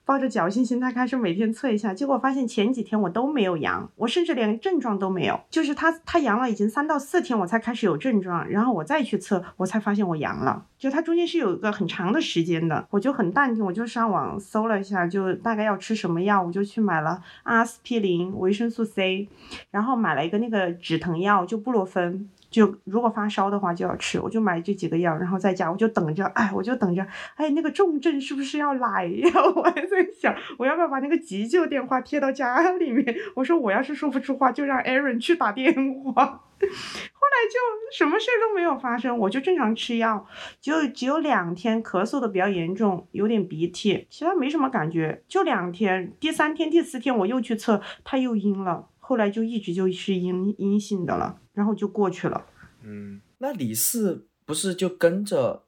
抱着侥幸心态开始每天测一下，结果发现前几天我都没有阳，我甚至连症状都没有。就是他他阳了已经三到四天，我才开始有症状，然后我再去测，我才发现我阳了。就它中间是有一个很长的时间的，我就很淡定，我就上网搜了一下，就大概要吃什么药，我就去买了阿司匹林、维生素 C，然后买了一个那个止疼药，就布洛芬。就如果发烧的话就要吃，我就买这几个药，然后在家我就等着，哎，我就等着，哎，那个重症是不是要来呀？我还在想，我要不要把那个急救电话贴到家 里面？我说我要是说不出话，就让 Aaron 去打电话。后来就什么事儿都没有发生，我就正常吃药，就只有两天咳嗽的比较严重，有点鼻涕，其他没什么感觉，就两天。第三天、第四天我又去测，他又阴了，后来就一直就是阴阴性的了，然后就过去了。嗯，那李四不是就跟着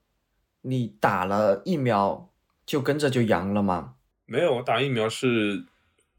你打了疫苗，就跟着就阳了吗？没有，我打疫苗是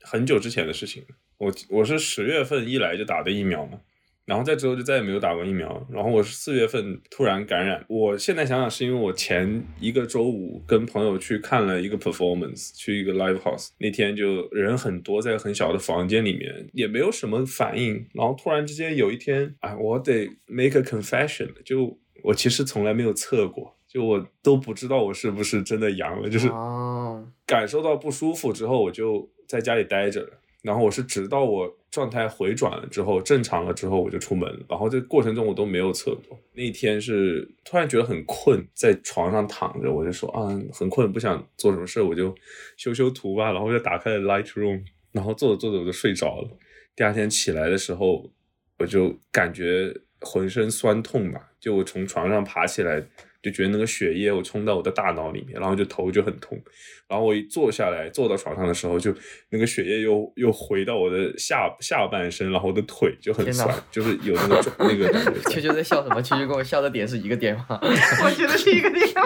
很久之前的事情。我我是十月份一来就打的疫苗嘛，然后再之后就再也没有打过疫苗。然后我是四月份突然感染。我现在想想，是因为我前一个周五跟朋友去看了一个 performance，去一个 live house，那天就人很多，在很小的房间里面，也没有什么反应。然后突然之间有一天，哎，我得 make a confession，就我其实从来没有测过，就我都不知道我是不是真的阳了，就是哦，感受到不舒服之后，我就在家里待着了。然后我是直到我状态回转了之后，正常了之后，我就出门了。然后这过程中我都没有测过。那一天是突然觉得很困，在床上躺着，我就说啊，很困，不想做什么事，我就修修图吧。然后就打开了 Lightroom，然后做着做着我就睡着了。第二天起来的时候，我就感觉浑身酸痛吧，就我从床上爬起来。就觉得那个血液我冲到我的大脑里面，然后就头就很痛，然后我一坐下来坐到床上的时候，就那个血液又又回到我的下下半身，然后我的腿就很酸，就是有那个肿那个感觉在。秋秋在笑什么？秋秋跟我笑的点是一个点吗？我觉得是一个地方。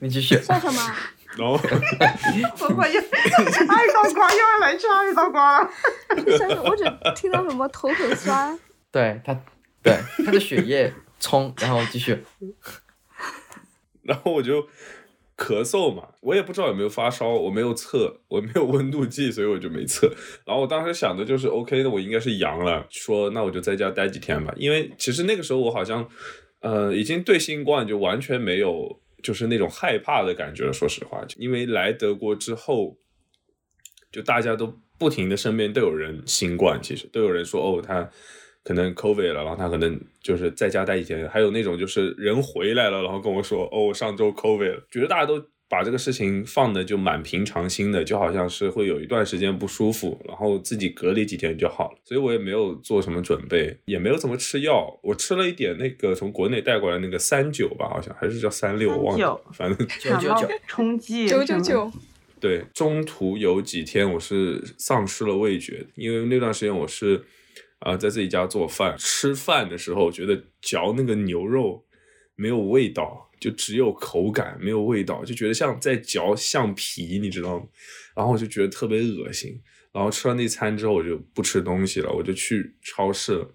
你继续。笑什么？然后 我我又爱刀瓜又要来吃爱刀瓜了。笑什么？我只听到什么头很酸。对他，对他的血液冲，然后继续。然后我就咳嗽嘛，我也不知道有没有发烧，我没有测，我没有温度计，所以我就没测。然后我当时想的就是，OK，那我应该是阳了，说那我就在家待几天吧。因为其实那个时候我好像，呃，已经对新冠就完全没有就是那种害怕的感觉了。说实话，因为来德国之后，就大家都不停的身边都有人新冠，其实都有人说哦他。可能 COVID 了，然后他可能就是在家待几天，还有那种就是人回来了，然后跟我说，哦，我上周 COVID 了，觉得大家都把这个事情放的就蛮平常心的，就好像是会有一段时间不舒服，然后自己隔离几天就好了，所以我也没有做什么准备，也没有怎么吃药，我吃了一点那个从国内带过来那个三九吧，好像还是叫三六，我忘了，反正九九九，冲剂九九九，对，中途有几天我是丧失了味觉，因为那段时间我是啊、在自己家做饭，吃饭的时候觉得嚼那个牛肉没有味道，就只有口感没有味道，就觉得像在嚼橡皮，你知道吗？然后我就觉得特别恶心。然后吃完那餐之后，我就不吃东西了，我就去超市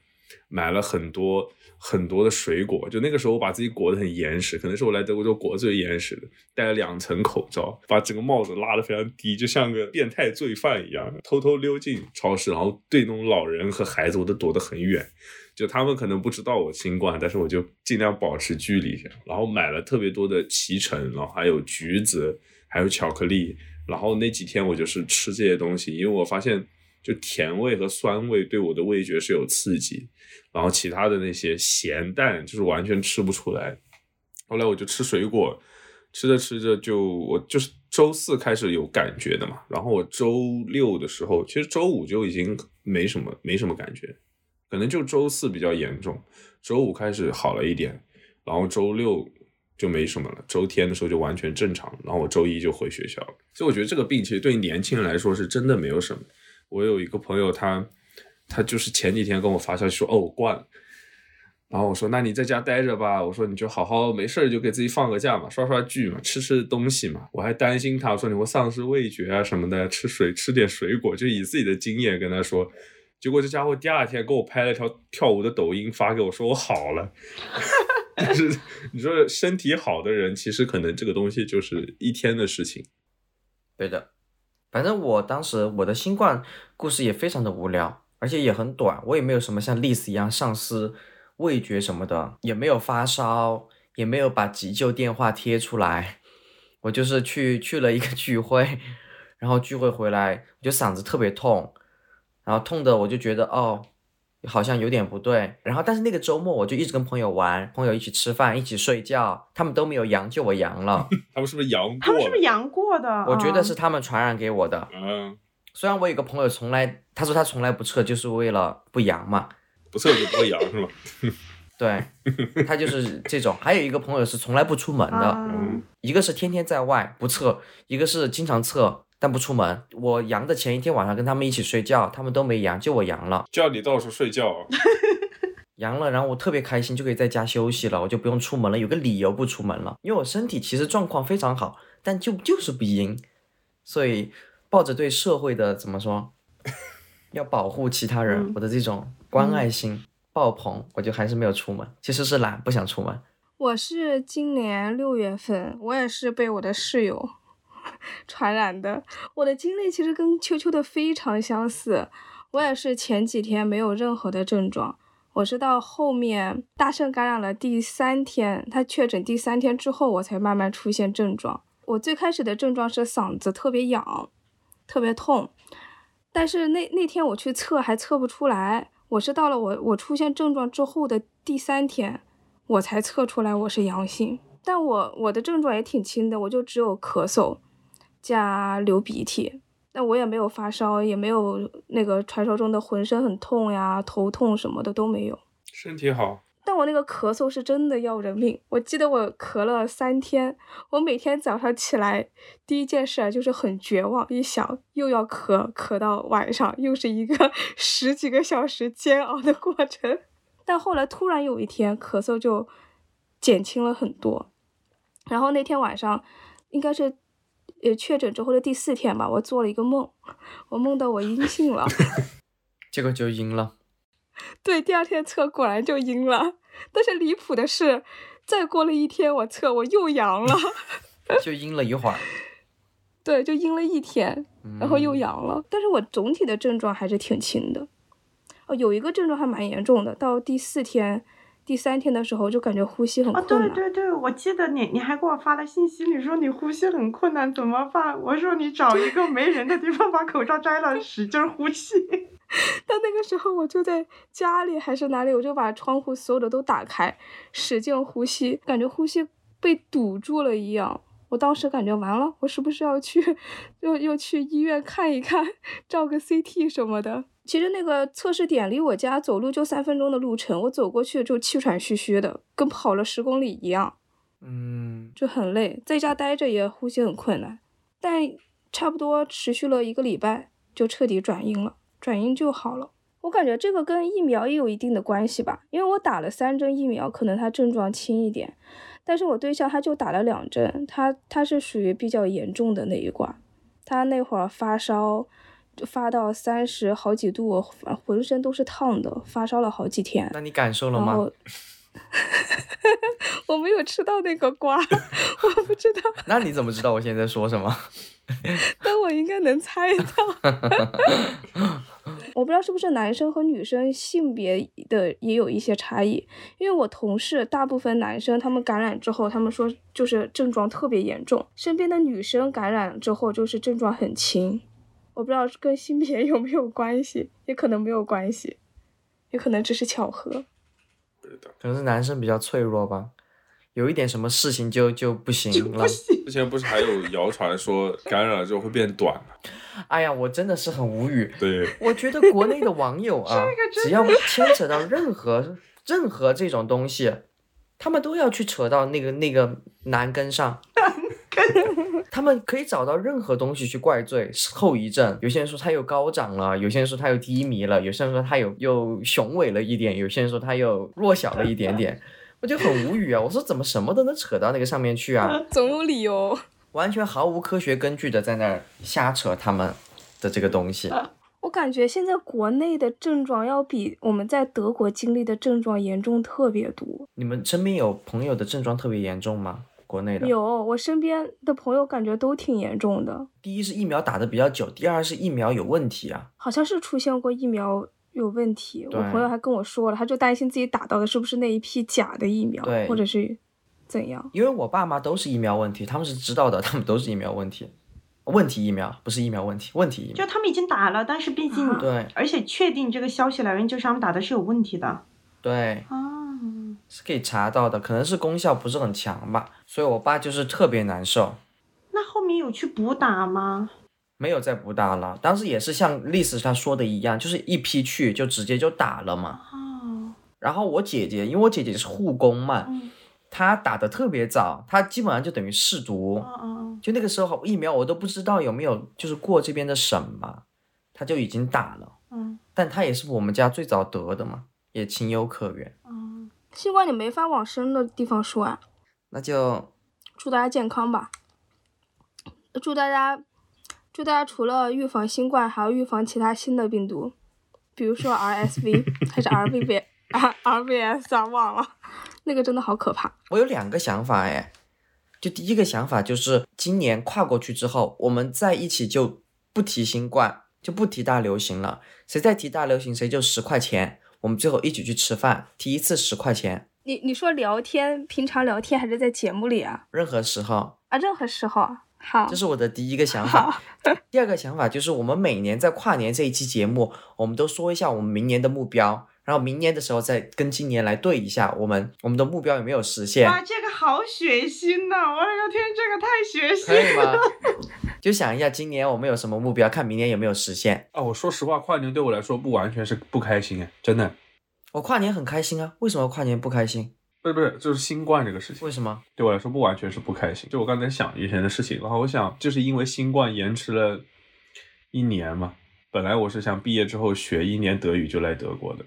买了很多很多的水果。就那个时候，我把自己裹得很严实，可能是我来德国就裹最严实的，戴了两层口罩，把整个帽子拉得非常低，就像个变态罪犯一样，偷偷溜进超市，然后对那种老人和孩子我都躲得很远。就他们可能不知道我新冠，但是我就尽量保持距离。然后买了特别多的脐橙，然后还有橘子，还有巧克力。然后那几天我就是吃这些东西，因为我发现就甜味和酸味对我的味觉是有刺激，然后其他的那些咸淡就是完全吃不出来。后来我就吃水果，吃着吃着就我就是周四开始有感觉的嘛，然后我周六的时候，其实周五就已经没什么没什么感觉，可能就周四比较严重，周五开始好了一点，然后周六就没什么了，周天的时候就完全正常，然后我周一就回学校了。所以我觉得这个病其实对年轻人来说是真的没有什么。我有一个朋友他，他就是前几天跟我发消息说，哦，我挂了。然后我说，那你在家待着吧。我说，你就好好没事儿就给自己放个假嘛，刷刷剧嘛，吃吃东西嘛。我还担心他，我说你会丧失味觉啊什么的，吃水吃点水果，就以自己的经验跟他说。结果这家伙第二天给我拍了条跳舞的抖音发给我，说我好了。但是你说身体好的人，其实可能这个东西就是一天的事情。对的，反正我当时我的新冠故事也非常的无聊，而且也很短，我也没有什么像丽丝一样丧失味觉什么的，也没有发烧，也没有把急救电话贴出来，我就是去去了一个聚会，然后聚会回来，我就嗓子特别痛，然后痛的我就觉得哦。好像有点不对，然后但是那个周末我就一直跟朋友玩，朋友一起吃饭，一起睡觉，他们都没有阳，就我阳了。他们是不是阳过？他们是不是阳过的？我觉得嗯是他们传染给我的。嗯，虽然我有个朋友从来他说他从来不测，就是为了不阳嘛。不测就不会阳是吧？对，他就是这种。还有一个朋友是从来不出门的，一个是天天在外不测，一个是经常测但不出门。我阳的前一天晚上跟他们一起睡觉，他们都没阳，就我阳了。叫你到处睡觉，阳了，然后我特别开心，就可以在家休息了，我就不用出门了，有个理由不出门了。因为我身体其实状况非常好，但就就是不阴，所以抱着对社会的怎么说，要保护其他人，嗯我的这种关爱心爆棚，我就还是没有出门。其实是懒，不想出门。我是今年六月份，我也是被我的室友 传染的。我的经历其实跟秋秋的非常相似，我也是前几天没有任何的症状，我是到后面大圣感染了第三天，他确诊第三天之后，我才慢慢出现症状。我最开始的症状是嗓子特别痒，特别痛，但是那那天我去测还测不出来，我是到了我我出现症状之后的第三天。我才测出来我是阳性，但我我的症状也挺轻的，我就只有咳嗽加流鼻涕，但我也没有发烧，也没有那个传说中的浑身很痛呀、头痛什么的都没有。身体好，但我那个咳嗽是真的要人命，我记得我咳了三天，我每天早上起来第一件事就是很绝望，一想又要咳，咳到晚上，又是一个 十几个小时煎熬的过程。但后来突然有一天，咳嗽就减轻了很多。然后那天晚上，应该是呃确诊之后的第四天吧，我做了一个梦，我梦到我阴性了。结果就阴了。对，第二天测果然就阴了。但是离谱的是，再过了一天我测我又阳了，就阴了一会儿，对，就阴了一天，然后又嗯阳了。但是我总体的症状还是挺轻的。哦，有一个症状还蛮严重的，到第四天、第三天的时候就感觉呼吸很啊，困难。对对对，我记得你你还给我发了信息，你说你呼吸很困难，怎么办？我说你找一个没人的地方把口罩摘了，使劲儿呼气。但那个时候我就在家里还是哪里，我就把窗户所有的都打开，使劲呼吸，感觉呼吸被堵住了一样。我当时感觉完了，我是不是要去，又又去医院看一看，照个 CT 什么的。其实那个测试点离我家走路就三分钟的路程，我走过去就气喘吁吁的，跟跑了十公里一样，嗯，就很累。在家待着也呼吸很困难，但差不多持续了一个礼拜，就彻底转阴了。转阴就好了。我感觉这个跟疫苗也有一定的关系吧，因为我打了三针疫苗，可能他症状轻一点，但是我对象他就打了两针，他他是属于比较严重的那一挂，他那会儿发烧，就发到三十好几度，浑身都是烫的，发烧了好几天。那你感受了吗？我没有吃到那个瓜，我不知道，那你怎么知道我现在在说什么？但我应该能猜到。我不知道是不是男生和女生性别的也有一些差异，因为我同事大部分男生他们感染之后，他们说就是症状特别严重，身边的女生感染之后就是症状很轻。我不知道跟性别有没有关系，也可能没有关系，也可能只是巧合。不知道。可能是男生比较脆弱吧，有一点什么事情就就不行了。之前不是还有谣传说 感染了之后会变短吗？哎呀，我真的是很无语。对，我觉得国内的网友啊，只要牵扯到任何任何这种东西，他们都要去扯到那个那个男根上。他们可以找到任何东西去怪罪后遗症。有些人说他又高涨了，有些人说他又低迷了，有些人说他又又雄伟了一点，有些人说他又弱小了一点点。我就很无语啊！我说怎么什么都能扯到那个上面去啊？总有理由。完全毫无科学根据的在那儿瞎扯他们的这个东西。我感觉现在国内的症状要比我们在德国经历的症状严重特别多。你们身边有朋友的症状特别严重吗？国内的？有，我身边的朋友感觉都挺严重的，第一是疫苗打的比较久，第二是疫苗有问题啊。好像是出现过疫苗有问题。我朋友还跟我说了，他就担心自己打到的是不是那一批假的疫苗，或者是怎样。因为我爸妈都是疫苗问题，他们是知道的，他们都是疫苗问题，问题疫苗不是疫苗问题，问题疫苗。就他们已经打了，但是毕竟，对而且确定这个消息来源就是他们打的是有问题的对，啊。是可以查到的，可能是功效不是很强吧，所以我爸就是特别难受，那后面有去补打吗？没有再补打了。当时也是像历史上说的一样，就是一批去就直接就打了嘛。哦，然后我姐姐，因为我姐姐是护工嘛，嗯她打的特别早，她基本上就等于试毒，嗯嗯就那个时候疫苗我都不知道有没有就是过这边的审嘛，她就已经打了，嗯但她也是我们家最早得的嘛，也情有可原。嗯，新冠你没法往深的地方说啊。那就祝大家健康吧！祝大家，祝大家除了预防新冠，还要预防其他新的病毒，比如说 RSV 还是 RVB 啊 RVS 啊，忘了，那个真的好可怕。我有两个想法哎，就第一个想法就是今年跨过去之后，我们在一起就不提新冠，就不提大流行了。谁再提大流行，谁就十块钱。我们最后一起去吃饭，提一次十块钱，你你说聊天，平常聊天还是在节目里啊？任何时候。啊，任何时候。好这，是我的第一个想法。第二个想法就是，我们每年在跨年这一期节目，我们都说一下我们明年的目标，然后明年的时候再跟今年来对一下，我们我们的目标有没有实现，哇，这个好血腥呐、我的个天，这个太血可以腥了。吗？就想一下今年我们有什么目标，看明年有没有实现。啊，我说实话，跨年对我来说不完全是不开心哎，真的，我跨年很开心啊，为什么跨年不开心？不是不是，就是新冠这个事情为，什么？对我来说不完全是不开心。就我刚才想以前的事情，然后我想就是因为新冠延迟了一年嘛，本来我是想毕业之后学一年德语就来德国的，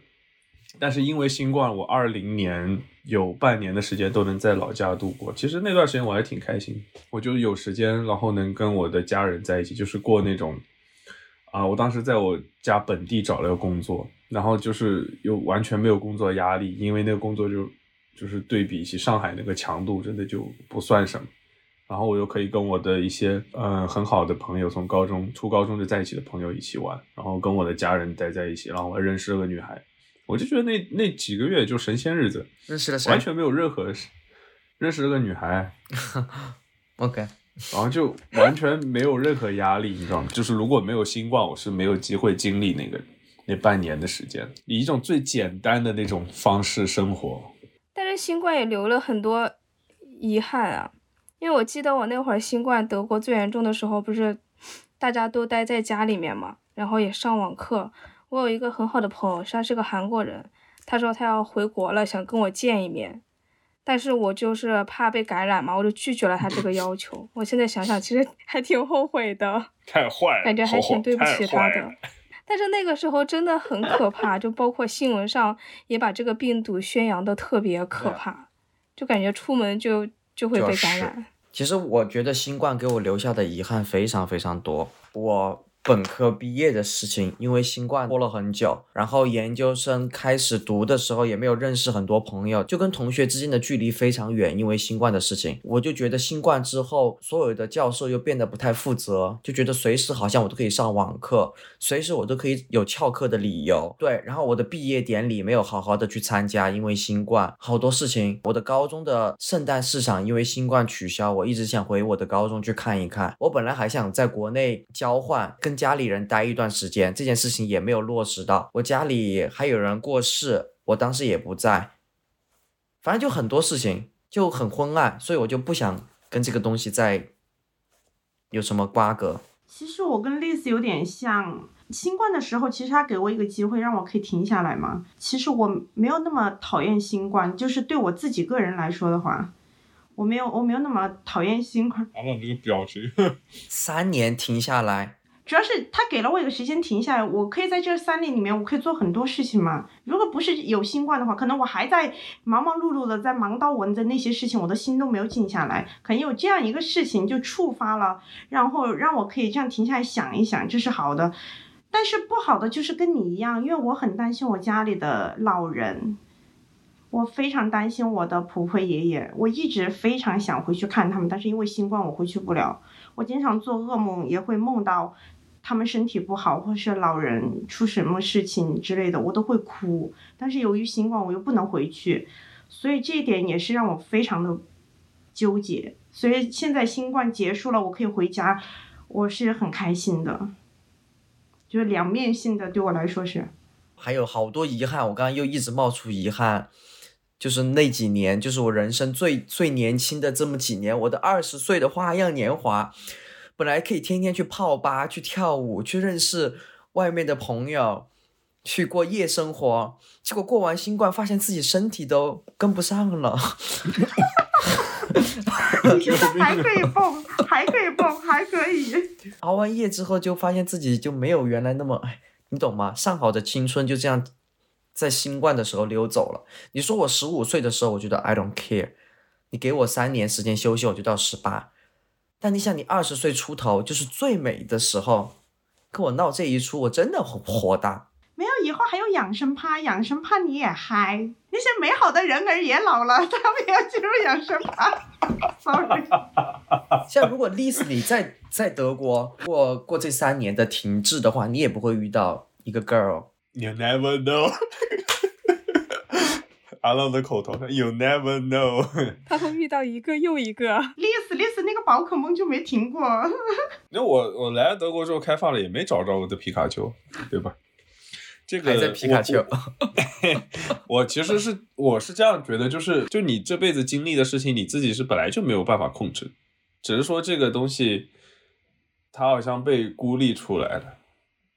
但是因为新冠，我二零年有半年的时间都能在老家度过。其实那段时间我还挺开心，我就有时间，然后能跟我的家人在一起，就是过那种啊，我当时在我家本地找了个工作，然后就是又完全没有工作压力，因为那个工作就就是对比起上海那个强度，真的就不算什么。然后我又可以跟我的一些嗯很好的朋友，从高中初高中就在一起的朋友一起玩，然后跟我的家人待在一起，然后我还认识了个女孩，我就觉得那那几个月就神仙日子，认识了谁完全没有任何事，认识了个女孩？OK，然后就完全没有任何压力，你知道吗？就是如果没有新冠，我是没有机会经历那个那半年的时间，以一种最简单的那种方式生活。但是新冠也留了很多遗憾啊，因为我记得我那会儿新冠德国最严重的时候，不是大家都待在家里面嘛，然后也上网课。我有一个很好的朋友，他是个韩国人，他说他要回国了，想跟我见一面，但是我就是怕被感染嘛，我就拒绝了他这个要求。我现在想想，其实还挺后悔的。太坏了，感觉还挺对不起他的。但是那个时候真的很可怕，就包括新闻上也把这个病毒宣扬的特别可怕，就感觉出门就就会被就是感染。其实我觉得新冠给我留下的遗憾非常非常多。我本科毕业的事情，因为新冠拖了很久，然后研究生开始读的时候也没有认识很多朋友，就跟同学之间的距离非常远，因为新冠的事情，我就觉得新冠之后，所有的教授又变得不太负责，就觉得随时好像我都可以上网课，随时我都可以有翘课的理由。对，然后我的毕业典礼没有好好的去参加，因为新冠，好多事情。我的高中的圣诞市场因为新冠取消，我一直想回我的高中去看一看。我本来还想在国内交换，跟家里人待一段时间，这件事情也没有落实到。我家里还有人过世，我当时也不在。反正就很多事情就很昏暗，所以我就不想跟这个东西再有什么瓜葛。其实我跟 Liz 有点像，新冠的时候，其实他给我一个机会，让我可以停下来嘛。其实我没有那么讨厌新冠，就是对我自己个人来说的话，我没有我没有那么讨厌新冠。完了，这个表情，三年停下来，主要是他给了我一个时间停下来，我可以在这三年里面，我可以做很多事情嘛。如果不是有新冠的话，可能我还在忙忙碌碌的在忙刀文的那些事情，我的心都没有静下来。可能有这样一个事情就触发了，然后让我可以这样停下来想一想，这是好的。但是不好的就是跟你一样，因为我很担心我家里的老人，我非常担心我的婆婆爷爷，我一直非常想回去看他们，但是因为新冠我回去不了。我经常做噩梦，也会梦到他们身体不好，或是老人出什么事情之类的，我都会哭。但是由于新冠，我又不能回去，所以这一点也是让我非常的纠结。所以现在新冠结束了，我可以回家，我是很开心的。就是两面性的，对我来说是。还有好多遗憾，我刚刚又一直冒出遗憾，就是那几年，就是我人生最最年轻的这么几年，我的二十岁的花样年华，本来可以天天去泡吧、去跳舞、去认识外面的朋友，去过夜生活，结果过完新冠，发现自己身体都跟不上了。还可以蹦，还可以蹦，还可以。熬完夜之后，就发现自己就没有原来那么哎，你懂吗？上好的青春就这样在新冠的时候溜走了。你说我十五岁的时候，我觉得 I don't care，你给我三年时间休息，我就到十八。但你想，你二十岁出头就是最美的时候，跟我闹这一出，我真的很火大。没有，以后还有养生趴，养生趴你也嗨。那些美好的人儿也老了，他们也要进入养生趴。Sorry，像如果 Liz 你在在德国过过这三年的停滞的话，你也不会遇到一个 girl。You never know。阿浪的口头禅，You never know。他会遇到一个又一个。历史历史那个宝可梦就没停过。那我我来了德国之后开放了，也没找着我的皮卡丘，对吧？这个还在皮卡丘我 其实是我是这样觉得，就是就你这辈子经历的事情，你自己是本来就没有办法控制，只是说这个东西它好像被孤立出来了，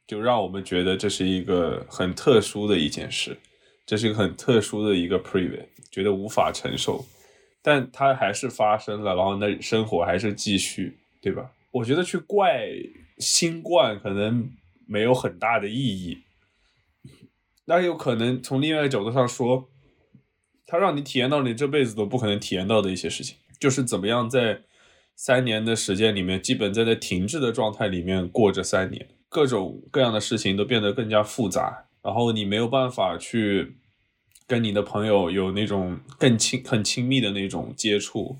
就让我们觉得这是一个很特殊的一件事，这是一个很特殊的一个 preview，觉得无法承受，但它还是发生了，然后那生活还是继续，对吧？我觉得去怪新冠可能没有很大的意义。那有可能从另外一个角度上说，它让你体验到你这辈子都不可能体验到的一些事情，就是怎么样在三年的时间里面，基本在在停滞的状态里面过这三年，各种各样的事情都变得更加复杂，然后你没有办法去跟你的朋友有那种更亲、很亲密的那种接触，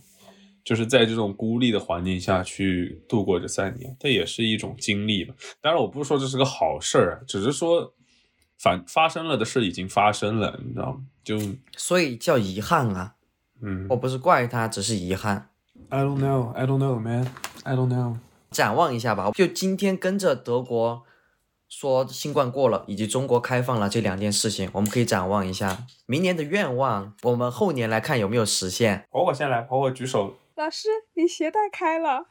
就是在这种孤立的环境下去度过这三年，这也是一种经历吧。当然，我不是说这是个好事儿，只是说。反发生了的事已经发生了，你知道吗？就所以叫遗憾啊。嗯我不是怪他，只是遗憾。，I don't know, I don't know, man, I don't know。展望一下吧，就今天跟着德国说新冠过了，以及中国开放了这两件事情，我们可以展望一下明年的愿望。我们后年来看有没有实现。婆婆先来，婆婆举手。老师，你鞋带开了。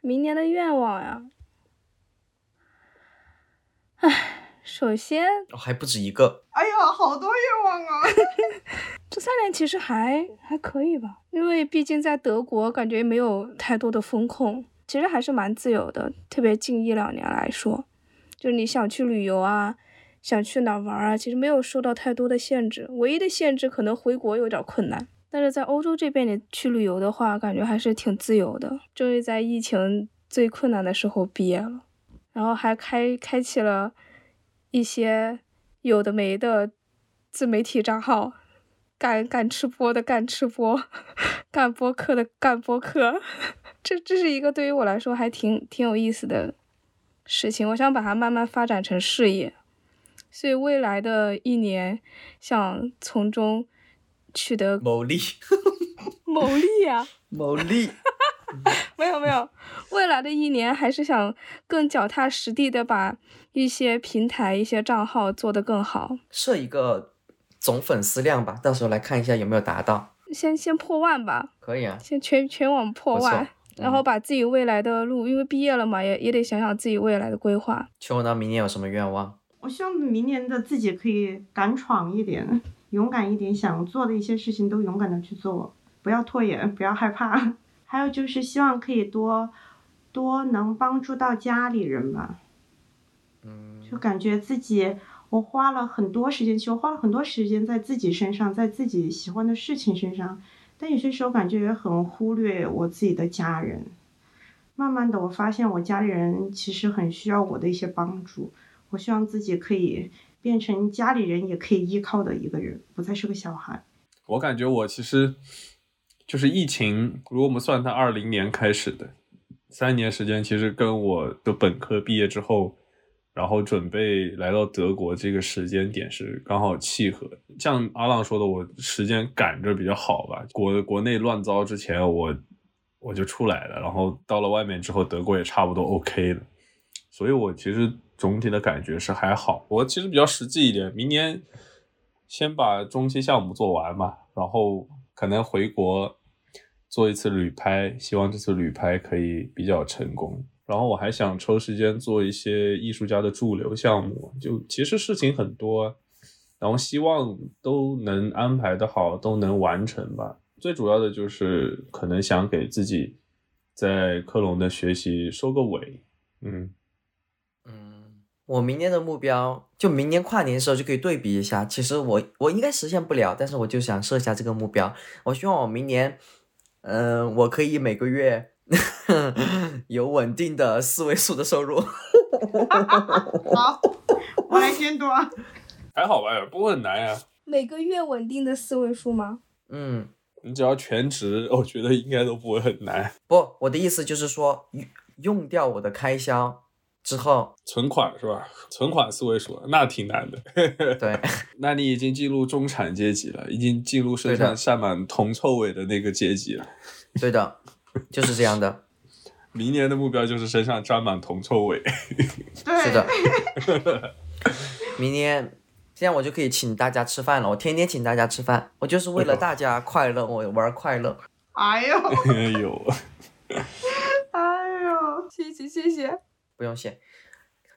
明年的愿望呀，唉，首先哦还不止一个，哎呀，好多愿望啊！这三年其实还还可以吧，因为毕竟在德国感觉没有太多的风控，其实还是蛮自由的，特别近一两年来说，就是你想去旅游啊，想去哪玩啊，其实没有受到太多的限制，唯一的限制可能回国有点困难。但是在欧洲这边，你去旅游的话，感觉还是挺自由的。终于在疫情最困难的时候毕业了，然后还开开启了一些有的没的自媒体账号，干干吃播的干吃播，干播客的干播客，这这是一个对于我来说还挺挺有意思的事情。我想把它慢慢发展成事业，所以未来的一年想从中取得牟利，牟利呀、牟利。没有没有，未来的一年还是想更脚踏实地的把一些平台、一些账号做得更好，设一个总粉丝量吧，到时候来看一下有没有达到。先先破万吧，可以啊，先全全网破万，然后把自己未来的路，因为毕业了嘛，也也得想想自己未来的规划。秋呢，明年有什么愿望？我希望明年的自己可以敢闯一点，勇敢一点，想做的一些事情都勇敢的去做，不要拖延，不要害怕。还有就是希望可以多多能帮助到家里人吧。嗯，就感觉自己，我花了很多时间，其实我花了很多时间在自己身上，在自己喜欢的事情身上，但有些时候感觉也很忽略我自己的家人。慢慢的，我发现我家里人其实很需要我的一些帮助。我希望自己可以变成家里人也可以依靠的一个人，不再是个小孩。我感觉我其实就是疫情，如果我们算它二零年开始的三年时间，其实跟我的本科毕业之后，然后准备来到德国这个时间点是刚好契合。像阿浪说的，我时间赶着比较好吧。国国内乱糟之前，我我就出来了，然后到了外面之后，德国也差不多 OK 了。所以我其实总体的感觉是还好。我其实比较实际一点，明年先把中期项目做完嘛，然后可能回国做一次旅拍，希望这次旅拍可以比较成功。然后我还想抽时间做一些艺术家的驻留项目，就其实事情很多，然后希望都能安排的好，都能完成吧。最主要的就是可能想给自己在科隆的学习收个尾，嗯，嗯，我明年的目标就明年跨年的时候就可以对比一下。其实我我应该实现不了，但是我就想设下这个目标。我希望我明年，嗯、我可以每个月 有稳定的四位数的收入。好，我来监督啊。还好吧，不会很难呀。每个月稳定的四位数吗？嗯，你只要全职，我觉得应该都不会很难。不，我的意思就是说，用用掉我的开销之后，存款是吧？存款四位数，那挺难的。对，那你已经进入中产阶级了，已经进入身上晒满铜臭味的那个阶级了。对的，就是这样的。明年的目标就是身上沾满铜臭味。是的，明年这样我就可以请大家吃饭了。我天天请大家吃饭，我就是为了大家快乐，我玩快乐。哎呦，哎呦，哎呦，谢谢谢谢。不用谢。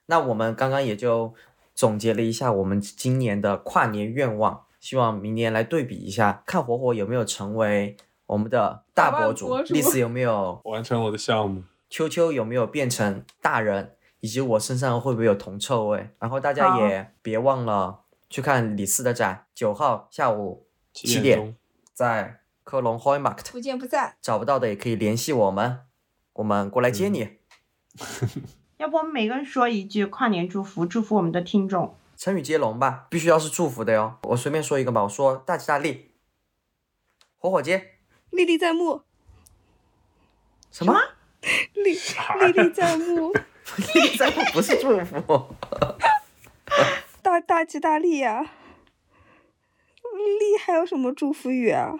那我们刚刚也就总结了一下我们今年的跨年愿望，希望明年来对比一下，看火火有没有成为我们的大博主，大博主丽丝有没有，完成我的项目。秋秋有没有变成大人，以及我身上会不会有铜臭味。然后大家也别忘了去看李四的展，九号下午七七点钟，在科隆 Hoymarkt，不见不散。找不到的也可以联系我们，我们过来接你。要不我们每个人说一句跨年祝福，祝福我们的听众。成语接龙吧，必须要是祝福的哟。我随便说一个吧，我说大吉大利，火火街，历历在目，什么？历历历在目，历历在目不是祝福。大大吉大利呀、利还有什么祝福语啊？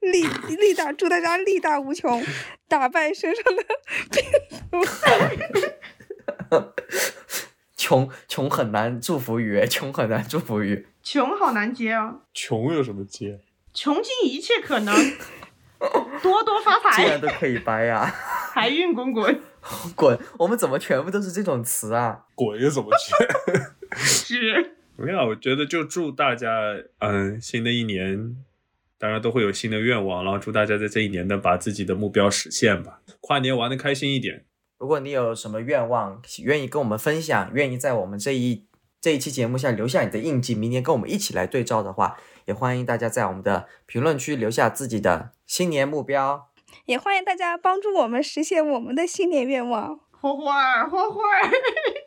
利利大，祝大家力大无穷，打败身上的病毒。穷穷很难祝福语，穷很难祝福语。穷好难接啊，穷有什么接？穷尽一切可能，多多发财，这样都可以掰呀、财运滚滚。滚！我们怎么全部都是这种词啊？滚又怎么去？是，没有，我觉得就祝大家，嗯，新的一年，当然都会有新的愿望，然后祝大家在这一年呢把自己的目标实现吧。跨年玩的开心一点，如果你有什么愿望，愿意跟我们分享，愿意在我们这一这一期节目下留下你的印记，明年跟我们一起来对照的话，也欢迎大家在我们的评论区留下自己的新年目标。也欢迎大家帮助我们实现我们的新年愿望。火火儿，火火儿，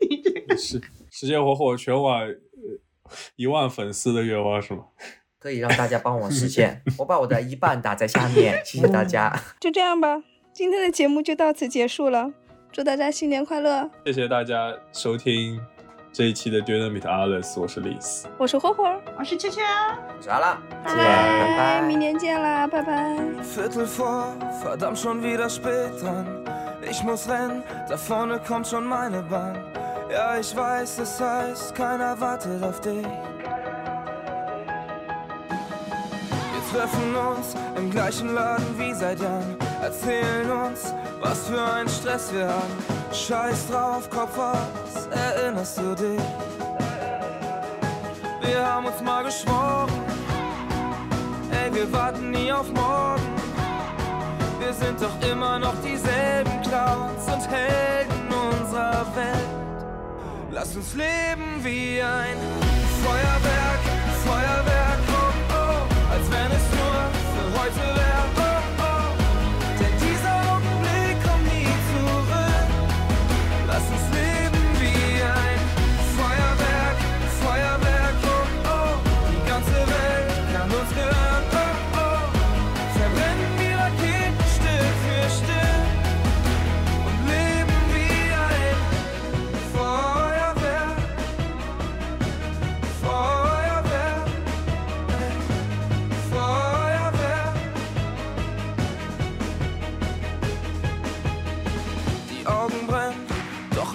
你这个是实现火火全网呃一万粉丝的愿望是吗？可以让大家帮我实现，我把我的一半打在下面，谢谢大家。就这样吧，今天的节目就到此结束了。祝大家新年快乐！谢谢大家收听这一期的 Dynamite Alice，我是李斯。我是火火，我是秋秋，我是阿浪，拜拜拜明年见啦，拜拜。 Viertel vor, verdammt schon wieder spät dran. Ich muss rennen, da vorne kommt schon meine Bahn. Ja, ich weiß, es heißt, keiner wartet auf dich. Wir treffen uns im gleichen Laden wie seit Jahren. Erzählen uns, was für einen Stress wir haben. Scheiß drauf, Kopf aus, erinnerst du dich? Wir haben uns mal geschworen, ey, wir warten nie auf morgen. Wir sind doch immer noch dieselben Clowns und Helden unserer Welt. Lass uns leben wie ein Feuerwerk, Feuerwerk, oh oh, als wenn es nur für heute wäre,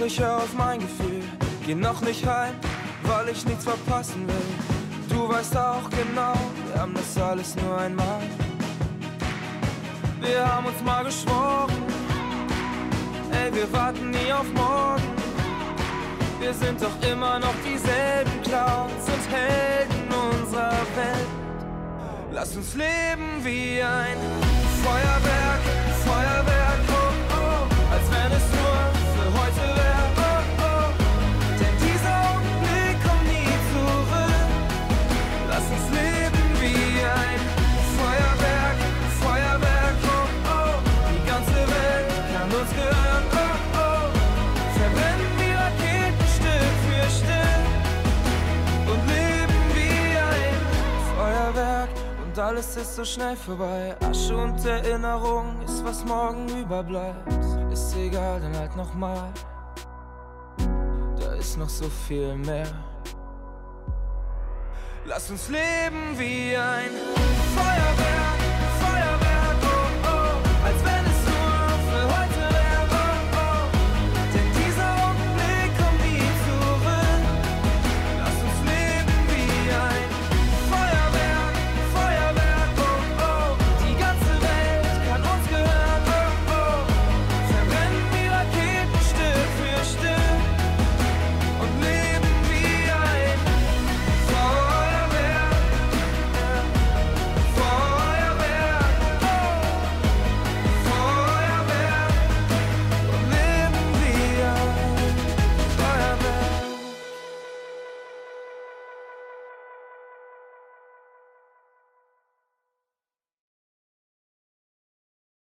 ich hör auf mein Gefühl. Geh noch nicht heim, weil ich nichts verpassen will. Du weißt auch genau, wir haben das alles nur einmal. Wir haben uns mal geschworen, ey, wir warten nie auf morgen. Wir sind doch immer noch dieselben Clowns und Helden unserer Welt. Lass uns leben wie ein Feuerwerk, Feuerwerk. alles ist so schnell vorbei. Asche und Erinnerung ist, was morgen überbleibt. Ist egal, dann halt nochmal. Da ist noch so viel mehr. Lass uns leben wie ein Feuerwerk.